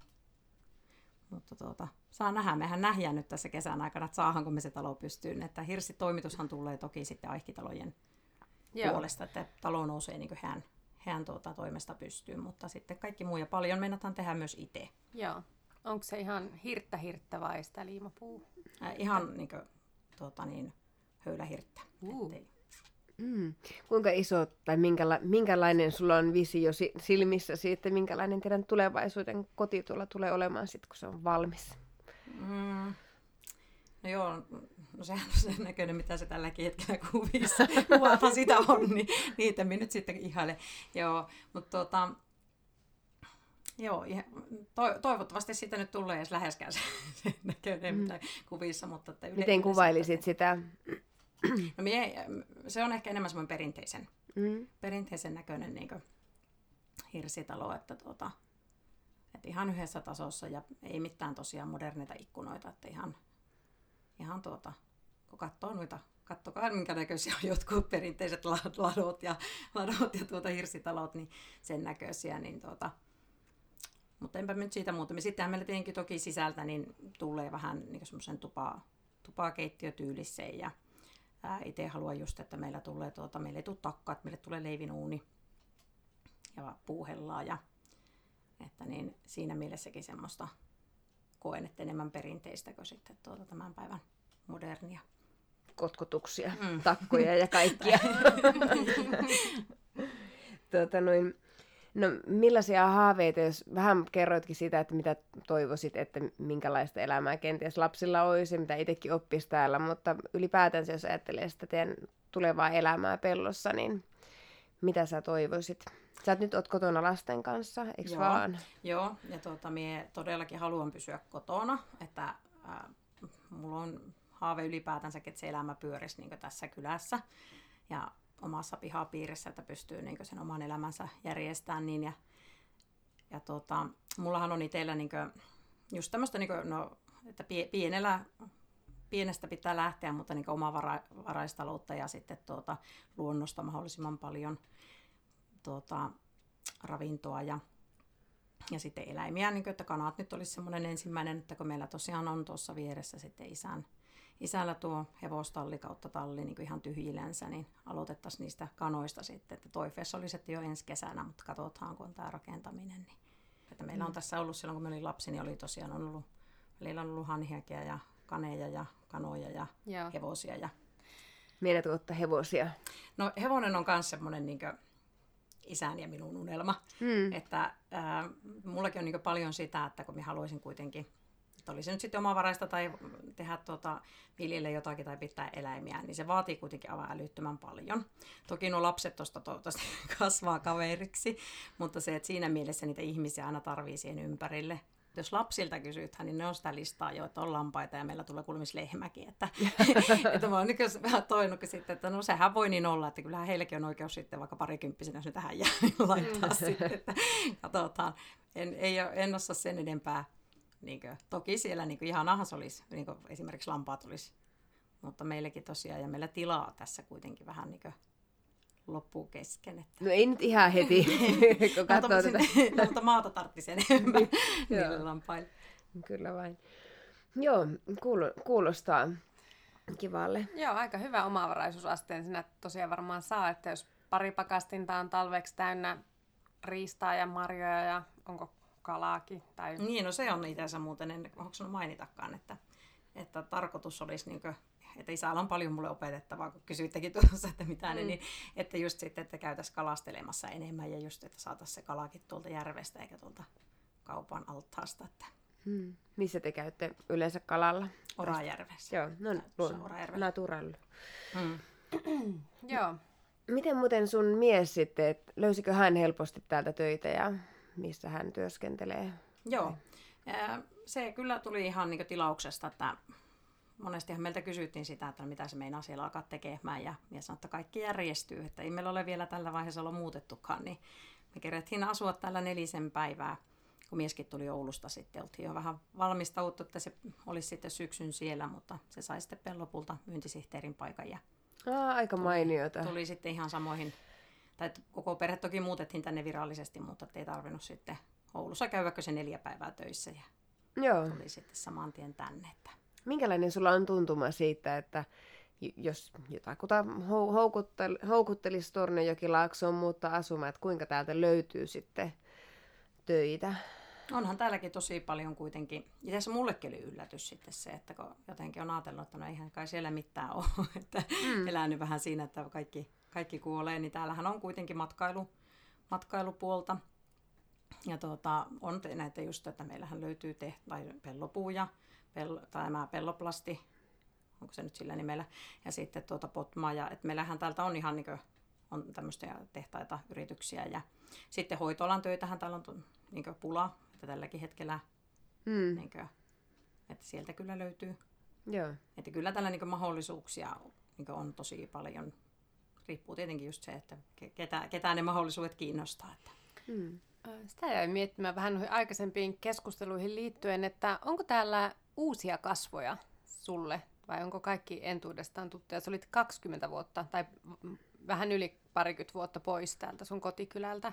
mutta tuota, saa nähdä. Mehän nähdään nyt tässä kesän aikana, että saahanko me se talo pystyyn. Että hirsitoimitushan tulee toki sitten Aikkitalojen Joo. puolesta, että talo nousee niin kuin hän, hän tuota, toimesta pystyyn, mutta sitten kaikki muu ja paljon meinataan tehdä myös itse. Joo. Onko se ihan hirttä hirttä vai sitä liimapuu? Äh, ihan niin kuin, tuota, niin, höylähirttä. Uh. Ettei, Mm. Kuinka iso tai minkäla- minkälainen sulla on visio silmissä siitä, minkälainen teidän tulevaisuuden koti tuolla tulee olemaan sitten, kun se on valmis? Mm. No joo, no sehän on sen näköinen, mitä se tälläkin hetkellä kuvissa. (laughs) Kuvathan sitä on, niin niitä minä nyt sitten ihailen. Joo, mutta tuota, Joo, to, toivottavasti siitä nyt tulee edes läheskään se, (laughs) se näköinen, mm. mitä kuvissa. Mutta että Miten kuvailisit sitä? No mie, se on ehkä enemmän semmoinen perinteisen, mm. perinteisen näköinen niin hirsitalo, että, tuota, että ihan yhdessä tasossa ja ei mitään tosiaan moderneita ikkunoita, että ihan, ihan tuota, kun katsoo noita, kattokaa minkä näköisiä on jotkut perinteiset ladot ja, ladot ja tuota hirsitalot, niin sen näköisiä, niin tuota, mutta enpä nyt siitä muuta. Sittenhän meillä tietenkin toki sisältä niin tulee vähän niin semmoisen tupaa, tupakeittiötyyliseen ja itse haluan just, että meillä tulee tuota, meille ei tule takkaat, meille tulee leivinuuni ja puuhellaa ja että niin siinä mielessäkin semmoista koen, että enemmän perinteistä kuin sitten tuota tämän päivän modernia. Kotkotuksia, mm. takkoja ja kaikkia. (laughs) tuota, noin, No millaisia haaveita, jos vähän kerroitkin sitä, että mitä toivoisit, että minkälaista elämää kenties lapsilla olisi, mitä itsekin oppisi täällä, mutta ylipäätänsä jos ajattelee sitä teidän tulevaa elämää pellossa, niin mitä sä toivoisit? Sä et nyt oot kotona lasten kanssa, eikö Joo. vaan? Joo, ja tuota, mie todellakin haluan pysyä kotona, että äh, mulla on haave ylipäätänsä, että se elämä pyörisi niin tässä kylässä. Ja omassa pihapiirissä, että pystyy niin sen oman elämänsä järjestämään niin. Ja, ja tota, mullahan on itsellä niin just tämmöistä, niin no, että pienellä, pienestä pitää lähteä, mutta niin omavaraistaloutta ja sitten tuota, luonnosta mahdollisimman paljon tuota, ravintoa ja, ja sitten eläimiä, niin kuin, että kanat nyt olisi semmoinen ensimmäinen, että kun meillä tosiaan on tuossa vieressä sitten isän, isällä tuo hevostalli kautta talli niin kuin ihan tyhjilensä, niin aloitettaisiin niistä kanoista sitten. Että toifeessa oli sitten jo ensi kesänä, mutta katsotaan, kun on tämä rakentaminen. Niin. Että meillä on mm. tässä ollut silloin, kun me olin lapsi, niin oli tosiaan on ollut, välillä on ollut hanhiakia ja kaneja ja kanoja ja Joo. hevosia. Ja... Meidät ottaa hevosia? No hevonen on myös semmoinen niin isän ja minun unelma. Mm. Että äh, mullakin on niin paljon sitä, että kun mä haluaisin kuitenkin että oli se nyt sitten omavaraista tai tehdä tuota, viljelle jotakin tai pitää eläimiä, niin se vaatii kuitenkin aivan älyttömän paljon. Toki nuo lapset tuosta toivottavasti (laughs) kasvaa kaveriksi, mutta se, että siinä mielessä niitä ihmisiä aina tarvii siihen ympärille. Jos lapsilta kysytään, niin ne on sitä listaa jo, että on lampaita ja meillä tulee kulmis lehmäkin. Että, (laughs) että mä oon niin vähän toinut sitten, että no sehän voi niin olla, että kyllähän heilläkin on oikeus sitten vaikka parikymppisenä, jos ne tähän jää, niin (laughs) laittaa mm. sitten, että katsotaan. En, ei, en osaa sen enempää niin kuin, toki siellä niin kuin, ihan ahas olisi, niin kuin, esimerkiksi lampaat olisi, mutta meilläkin tosiaan, ja meillä tilaa tässä kuitenkin vähän niin kuin, loppuu kesken. Että... No ei nyt ihan heti, (laughs) (laughs) kun katsoo no, tätä. no, mutta maata tarvitsisi enemmän (laughs) niille lampaille. Kyllä vain. Joo, kuulostaa kivalle. Joo, aika hyvä omavaraisuusasteen sinä tosiaan varmaan saa, että jos pari pakastinta on talveksi täynnä riistaa ja marjoja ja onko kalaakin. Tai... Niin, no se on itse muuten, en onko mainitakaan, että, että tarkoitus olisi niin kuin, että isällä on paljon mulle opetettavaa, kun kysyittekin tuossa, että mitä mm. ne, niin että just sitten, että käytäisiin kalastelemassa enemmän ja just, että saataisiin se kalakin tuolta järvestä eikä tuolta kaupan altaasta. Että... Hmm. Missä te käytte yleensä kalalla? Orajärvessä. Joo, no Naturallu. Hmm. Joo. Miten muuten sun mies sitten, että löysikö hän helposti täältä töitä ja missä hän työskentelee? Joo, se kyllä tuli ihan niin tilauksesta, että monestihan meiltä kysyttiin sitä, että mitä se meinaa siellä alkaa tekemään ja mies sanoi, että kaikki järjestyy, että ei meillä ole vielä tällä vaiheessa ollut muutettukaan, niin me kerettiin asua täällä nelisen päivää, kun mieskin tuli Oulusta sitten, oltiin jo vähän valmistauttu, että se olisi sitten syksyn siellä, mutta se sai sitten lopulta myyntisihteerin paikan ja Aa, aika mainiota. Tuli, tuli sitten ihan samoihin tai koko perhe toki muutettiin tänne virallisesti, mutta ei tarvinnut sitten Oulussa käydäkö se neljä päivää töissä ja Joo. tuli sitten saman tien tänne. Että... Minkälainen sulla on tuntuma siitä, että jos jotakuta houkuttel, houkuttelisi Tornionjokilaaksoon muuttaa asumaan, että kuinka täältä löytyy sitten töitä? Onhan täälläkin tosi paljon kuitenkin. Ja tässä mullekin oli yllätys sitten se, että kun jotenkin on ajatellut, että no eihän kai siellä mitään ole. (laughs) että mm. elänyt vähän siinä, että kaikki kaikki kuolee, niin täällähän on kuitenkin matkailu, matkailupuolta. Ja tuota, on näitä just, että meillähän löytyy te, tai pellopuuja, pel, tai tämä pelloplasti, onko se nyt sillä nimellä, ja sitten tuota Potma, ja että meillähän täältä on ihan niin kuin, on tämmöisiä tehtaita, yrityksiä, ja sitten hoitoalan töitähän täällä on niin pula, että tälläkin hetkellä, mm. niin kuin, että sieltä kyllä löytyy. Joo. Että kyllä tällä niin mahdollisuuksia niin on tosi paljon. Riippuu tietenkin just se, että ketä, ketä ne mahdollisuudet kiinnostaa. Että. Mm. Sitä jäi miettimään vähän aikaisempiin keskusteluihin liittyen, että onko täällä uusia kasvoja sulle vai onko kaikki entuudestaan tuttuja? Sä olit 20 vuotta tai vähän yli parikymmentä vuotta pois täältä sun kotikylältä.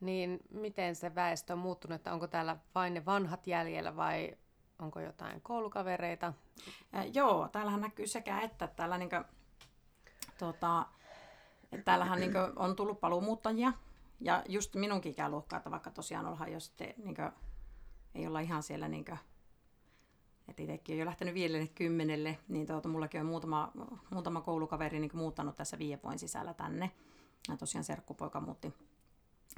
Niin miten se väestö on muuttunut, että onko täällä vain ne vanhat jäljellä vai onko jotain koulukavereita? Äh, joo, täällähän näkyy sekä että täällä niinku, tota, että täällähän niinku on tullut paluumuuttajia. Ja just minunkin ikäluokkaa, että vaikka tosiaan ollaan jo sitten, niinku, ei olla ihan siellä niinku, että itsekin on jo lähtenyt viidelle kymmenelle, niin tuota, mullakin on muutama, muutama koulukaveri niin muuttanut tässä viiden vuoden sisällä tänne. Ja tosiaan serkkupoika muutti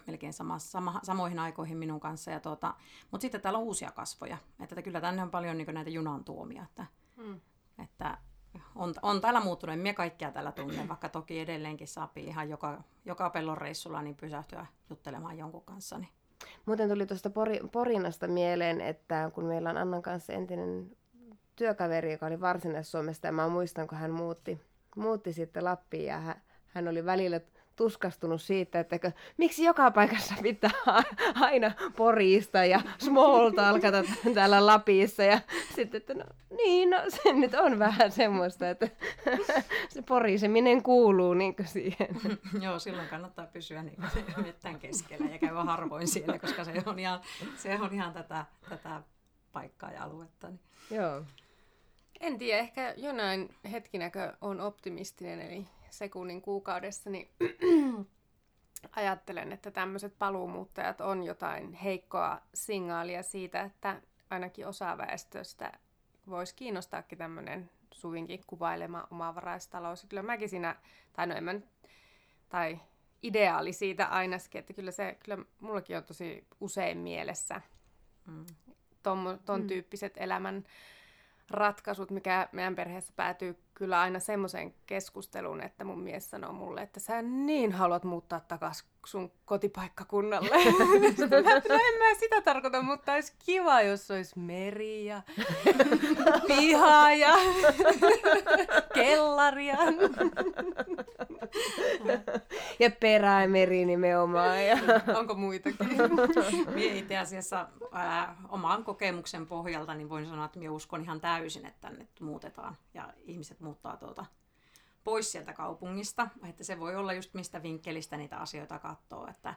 melkein sama, sama, samoihin aikoihin minun kanssa. Ja tuota, mutta sitten täällä on uusia kasvoja. Että kyllä tänne on paljon niin näitä junan tuomia. Että, hmm. että on, on täällä muuttunut. En kaikkia täällä tunne, (clears throat) vaikka toki edelleenkin saa ihan joka, joka pellon reissulla niin pysähtyä juttelemaan jonkun kanssa. Niin. Muuten tuli tuosta pori, Porinasta mieleen, että kun meillä on Annan kanssa entinen työkaveri, joka oli Varsinais-Suomesta, ja mä muistan, kun hän muutti, muutti sitten Lappiin, ja hän, hän oli välillä tuskastunut siitä, että miksi joka paikassa pitää (laughs) aina porista ja smolta alkata (laughs) täällä Lapissa. Ja sitten, että no niin, no se nyt on vähän semmoista, että (laughs) se poriseminen kuuluu niin siihen. Joo, silloin kannattaa pysyä niin mettän keskellä ja käydä harvoin siellä, koska se on ihan, se on ihan tätä, tätä paikkaa ja aluetta. Niin. Joo. En tiedä, ehkä jonain hetkinäkö on optimistinen, eli sekunnin kuukaudessa, niin (clears throat) ajattelen, että tämmöiset paluumuuttajat on jotain heikkoa signaalia siitä, että ainakin osa väestöstä voisi kiinnostaakin tämmöinen suvinkin kuvailema omavaraistalous. Kyllä mäkin siinä, tai no en mä, tai ideaali siitä ainakin, että kyllä se, kyllä mullakin on tosi usein mielessä mm. ton, ton mm. tyyppiset elämän ratkaisut, mikä meidän perheessä päätyy kyllä aina semmoiseen keskusteluun, että mun mies sanoo mulle, että sä niin haluat muuttaa takaisin sun kotipaikkakunnalle. (laughs) no en mä sitä tarkoita, mutta olisi kiva, jos olisi meri ja (laughs) piha ja kellaria. ja perämeri nimenomaan. Ja... Onko muitakin? Mie itse asiassa ää, oman kokemuksen pohjalta niin voin sanoa, että minä uskon ihan täysin, että tänne muutetaan ja ihmiset muuttaa tuota pois sieltä kaupungista. Että se voi olla just mistä vinkkelistä niitä asioita katsoo. Että,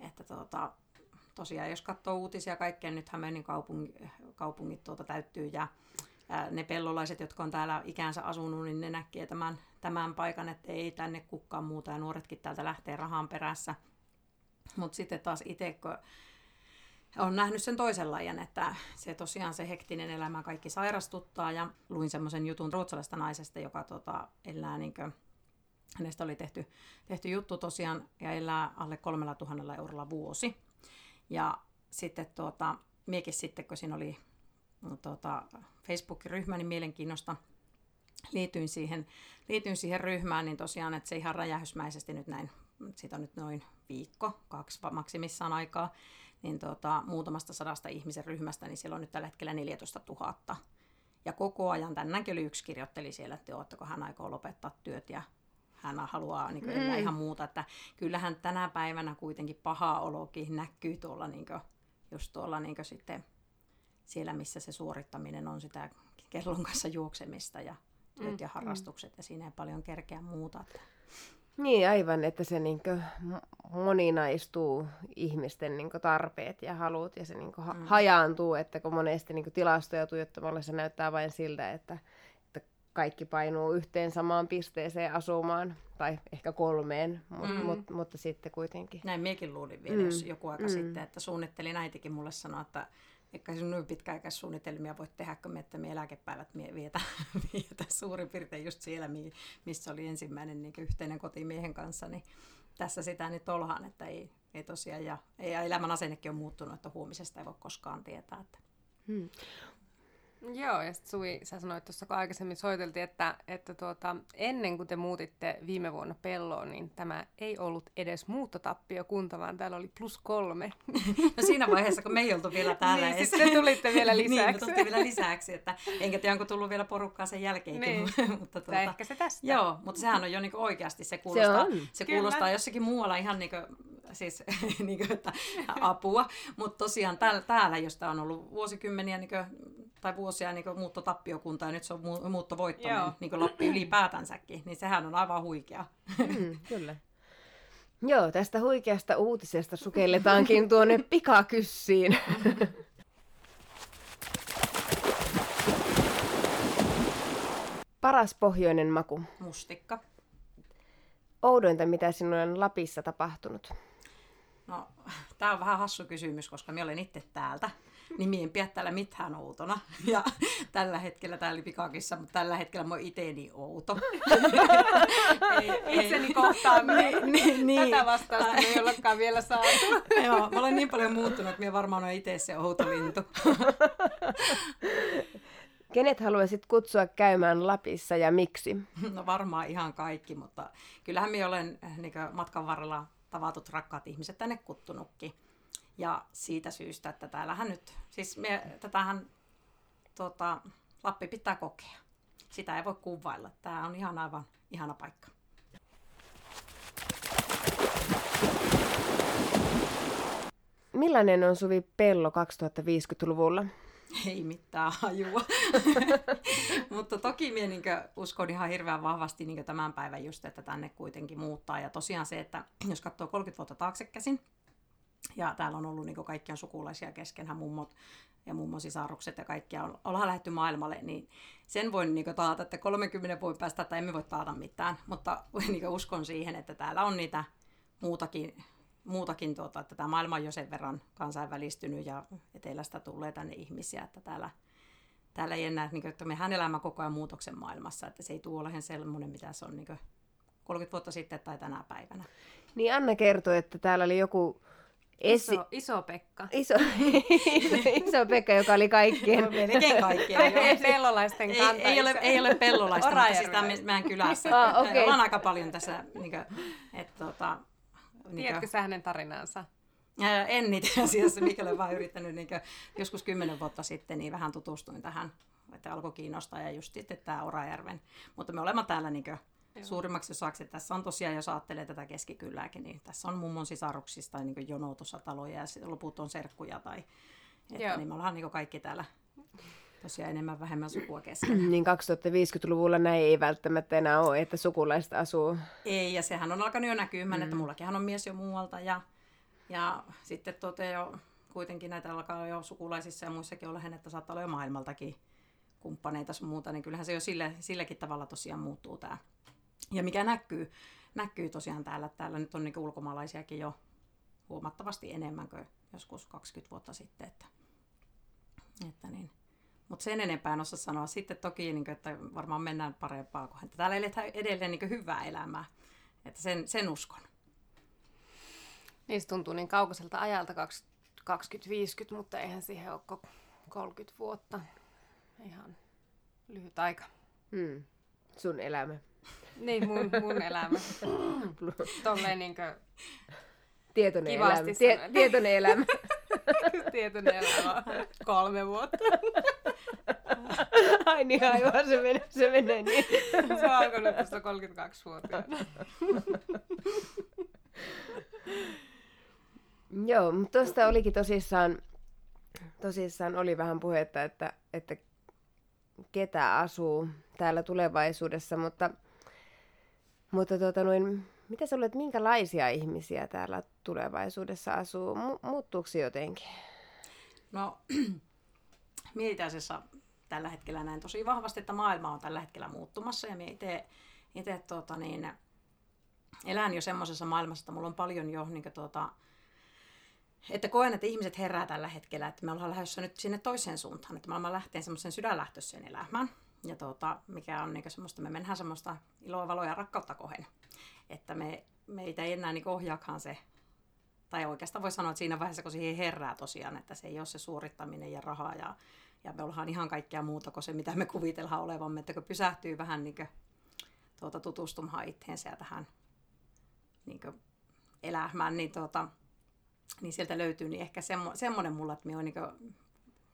että tuota, tosiaan jos katsoo uutisia kaikkea, nythän meidän kaupungit, kaupungit tuota täyttyy ja ne pellolaiset, jotka on täällä ikänsä asunut, niin ne näkee tämän, tämän paikan, että ei tänne kukaan muuta ja nuoretkin täältä lähtee rahan perässä. Mutta sitten taas itse, kun on nähnyt sen toisen lajin, että se tosiaan se hektinen elämä kaikki sairastuttaa ja luin semmoisen jutun ruotsalaisesta naisesta, joka tota, elää niin kuin, hänestä oli tehty, tehty juttu tosiaan ja elää alle kolmella tuhannella eurolla vuosi. Ja sitten tuota, miekin sitten, kun siinä oli no, tuota, Facebook-ryhmä, niin mielenkiinnosta liityin siihen, liityin siihen ryhmään, niin tosiaan, että se ihan räjähysmäisesti nyt näin, siitä on nyt noin viikko, kaksi maksimissaan aikaa, niin tota, muutamasta sadasta ihmisen ryhmästä, niin siellä on nyt tällä hetkellä 14 000. Ja koko ajan tänäänkin oli yksi kirjoitteli siellä, että ootteko hän aikoo lopettaa työt ja hän haluaa niin kuin, mm. ihan muuta. Että kyllähän tänä päivänä kuitenkin paha olokin näkyy tuolla, niin kuin, just tuolla niin kuin sitten siellä, missä se suorittaminen on sitä kellon kanssa juoksemista ja työt mm. ja harrastukset mm. ja siinä ei paljon kerkeä muuta. Että. Niin, aivan, että se niin moninaistuu ihmisten niin tarpeet ja halut ja se niin ha- mm. hajaantuu, että kun monesti niin tilastoja tuijottamalla se näyttää vain siltä, että, että kaikki painuu yhteen samaan pisteeseen asumaan, tai ehkä kolmeen, mut, mm. mut, mutta sitten kuitenkin. Näin miekin luulin vielä, mm. jos joku aika mm. sitten, että suunnittelin äitikin mulle sanoa, että eikä sinun noin pitkäaikaissuunnitelmia voi tehdä, kun me, että me eläkepäivät vietä, (laughs) vietä suurin piirtein just siellä, missä oli ensimmäinen niin yhteinen koti miehen kanssa, niin tässä sitä nyt ollaan, että ei, ei tosiaan, ja, ja elämän asennekin on muuttunut, että huomisesta ei voi koskaan tietää. Että. Hmm. Joo, ja sit Suvi, sä sanoit tuossa, kun aikaisemmin soiteltiin, että, että tuota, ennen kuin te muutitte viime vuonna pelloon, niin tämä ei ollut edes muuttotappiokunta, vaan täällä oli plus kolme. No siinä vaiheessa, kun me ei oltu vielä täällä niin, edes. sitten tulitte vielä lisäksi. niin, me tultiin vielä lisäksi, että enkä tiedä, onko tullut vielä porukkaa sen jälkeenkin. Niin. (laughs) mutta tuota, ehkä se tästä. Joo, mutta sehän on jo niin oikeasti, se kuulostaa, se, se kuulostaa Kyllä. jossakin muualla ihan niin kuin, siis, (laughs) niin kuin, että apua, mutta tosiaan täällä, täällä jos tämä on ollut vuosikymmeniä niin kuin, tai vuosia niin kuin muuttotappiokunta ja nyt se on mu- muuttovoittoinen, Joo. niin kuin Lappi ylipäätänsäkin, niin sehän on aivan huikea. Mm, kyllä. Joo, tästä huikeasta uutisesta sukelletaankin tuonne pikakyssiin. Paras pohjoinen maku. Mustikka. Oudointa, mitä sinulle on Lapissa tapahtunut. No, tämä on vähän hassu kysymys, koska minä olen itse täältä. Niin minä en pidä täällä mitään outona. (laughs) Ja tällä hetkellä täällä pikakissa, mutta tällä hetkellä mä oon iteni outo. (laughs) ei, Itseni kohtaaminen. niin, niin, niin. Tätä vastausta me ei ollakaan vielä saatu. (laughs) Joo, mä olen niin paljon muuttunut, että minä varmaan olen itse se outo lintu. Kenet haluaisit kutsua käymään Lapissa ja miksi? No varmaan ihan kaikki, mutta kyllähän minä olen niin matkan varrella tavatut rakkaat ihmiset tänne kuttunutkin. Ja siitä syystä, että täällähän nyt, siis me, tätähän tota, Lappi pitää kokea. Sitä ei voi kuvailla. Tämä on ihan aivan ihana paikka. Millainen on Suvi Pello 2050-luvulla? Ei mitään hajua. (laughs) Mutta toki minä niin uskon ihan hirveän vahvasti niin tämän päivän just, että tänne kuitenkin muuttaa. Ja tosiaan se, että jos katsoo 30 vuotta taakse käsin, ja täällä on ollut niin kaikkia sukulaisia keskenhän mummot ja mummon sisarukset ja kaikkia on, ollaan lähdetty maailmalle, niin sen voin niin taata, että 30 vuoden päästä, että emme voi taata mitään, mutta (laughs) niin uskon siihen, että täällä on niitä muutakin, muutakin tuota, että tämä maailma on jo sen verran kansainvälistynyt ja etelästä tulee tänne ihmisiä, että täällä, täällä ei enää, niin kuin, että mehän elämä koko ajan muutoksen maailmassa, että se ei tule olemaan sellainen, mitä se on niin 30 vuotta sitten tai tänä päivänä. Niin Anna kertoi, että täällä oli joku esi... Iso, iso Pekka. Iso, iso, (laughs) iso Pekka, joka oli kaikkien... Melkein kaikkea. joo. Ei pellolaisten Ei, ole, ei ole pellolaista, mutta siis tämä Orajärveläistä. meidän kylässä. Ah, okei. Ollaan aika paljon tässä, niin kuin, että tota, niin Tiedätkö sä hänen tarinansa? Ää, En niitä asiassa, mikä olen vaan yrittänyt niin joskus kymmenen vuotta sitten, niin vähän tutustuin tähän, että alkoi kiinnostaa ja just sitten tämä Orajärven. Mutta me olemme täällä niin suurimmaksi osaksi, että tässä on tosiaan, jos ajattelee tätä keskikylääkin, niin tässä on mummon sisaruksista niin jono tuossa taloja ja sitten loput on serkkuja tai, että Joo. niin me ollaan niin kaikki täällä tosiaan enemmän vähemmän sukua (clears throat) kesken. Niin 2050-luvulla näin ei välttämättä enää ole, että sukulaiset asuu. Ei, ja sehän on alkanut jo näkymään, mm. että mullakinhan on mies jo muualta ja, ja sitten tuota jo kuitenkin näitä alkaa jo sukulaisissa ja muissakin olla, että saattaa olla jo maailmaltakin kumppaneita sun muuta, niin kyllähän se jo sille, silläkin tavalla tosiaan muuttuu tämä. Ja mikä näkyy, näkyy tosiaan täällä, että täällä nyt on niin ulkomaalaisiakin jo huomattavasti enemmän kuin joskus 20 vuotta sitten, että, että niin. Mutta sen enempää en osaa sanoa. Sitten toki, niin kuin, että varmaan mennään parempaa kohden. Että Täällä eletään edelleen niin hyvää elämää. Että sen, sen uskon. Niistä tuntuu niin kaukaiselta ajalta 2050, mutta eihän siihen ole koko 30 vuotta. Ihan lyhyt aika. Hmm. Sun elämä. Niin, mun, mun elämä. Tolleen niinkö Tietoinen Kivasti elämä. Tie, tietoinen elämä. (laughs) tietoinen elämä. Kolme vuotta. Ai niin, aivan se menee, se menee niin. Se on alkanut tuosta 32-vuotiaana. (laughs) Joo, mutta tuosta olikin tosissaan, tosissaan oli vähän puhetta, että, että ketä asuu täällä tulevaisuudessa, mutta, mutta tuota noin, mitä sä olet, minkälaisia ihmisiä täällä tulevaisuudessa asuu? Mu- muuttuuko se jotenkin? No, (clears throat) minä itse tällä hetkellä näen tosi vahvasti, että maailma on tällä hetkellä muuttumassa. Ja minä itse, tuota, niin, elän jo semmoisessa maailmassa, että mulla on paljon jo niin tuota, että koen, että ihmiset herää tällä hetkellä, että me ollaan lähdössä nyt sinne toiseen suuntaan, että me ollaan lähteen semmoiseen sydänlähtöiseen elämään. Ja tuota, mikä on niin semmoista, me mennään semmoista iloa, valoa ja rakkautta kohden. Että me, meitä ei enää niin ohjaakaan se, tai oikeastaan voi sanoa, että siinä vaiheessa, kun siihen herää tosiaan, että se ei ole se suorittaminen ja raha ja, ja me ollaan ihan kaikkea muuta kuin se, mitä me kuvitellaan olevamme, että kun pysähtyy vähän niin kuin, tuota, tutustumaan itseensä ja tähän niin kuin, elämään, niin, tuota, niin sieltä löytyy niin ehkä semmo, semmoinen mulla, että minä niin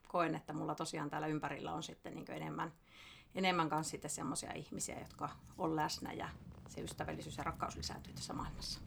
koen, että mulla tosiaan täällä ympärillä on sitten niin enemmän, enemmän kanssa sitten semmoisia ihmisiä, jotka on läsnä ja se ystävällisyys ja rakkaus lisääntyy tässä maailmassa.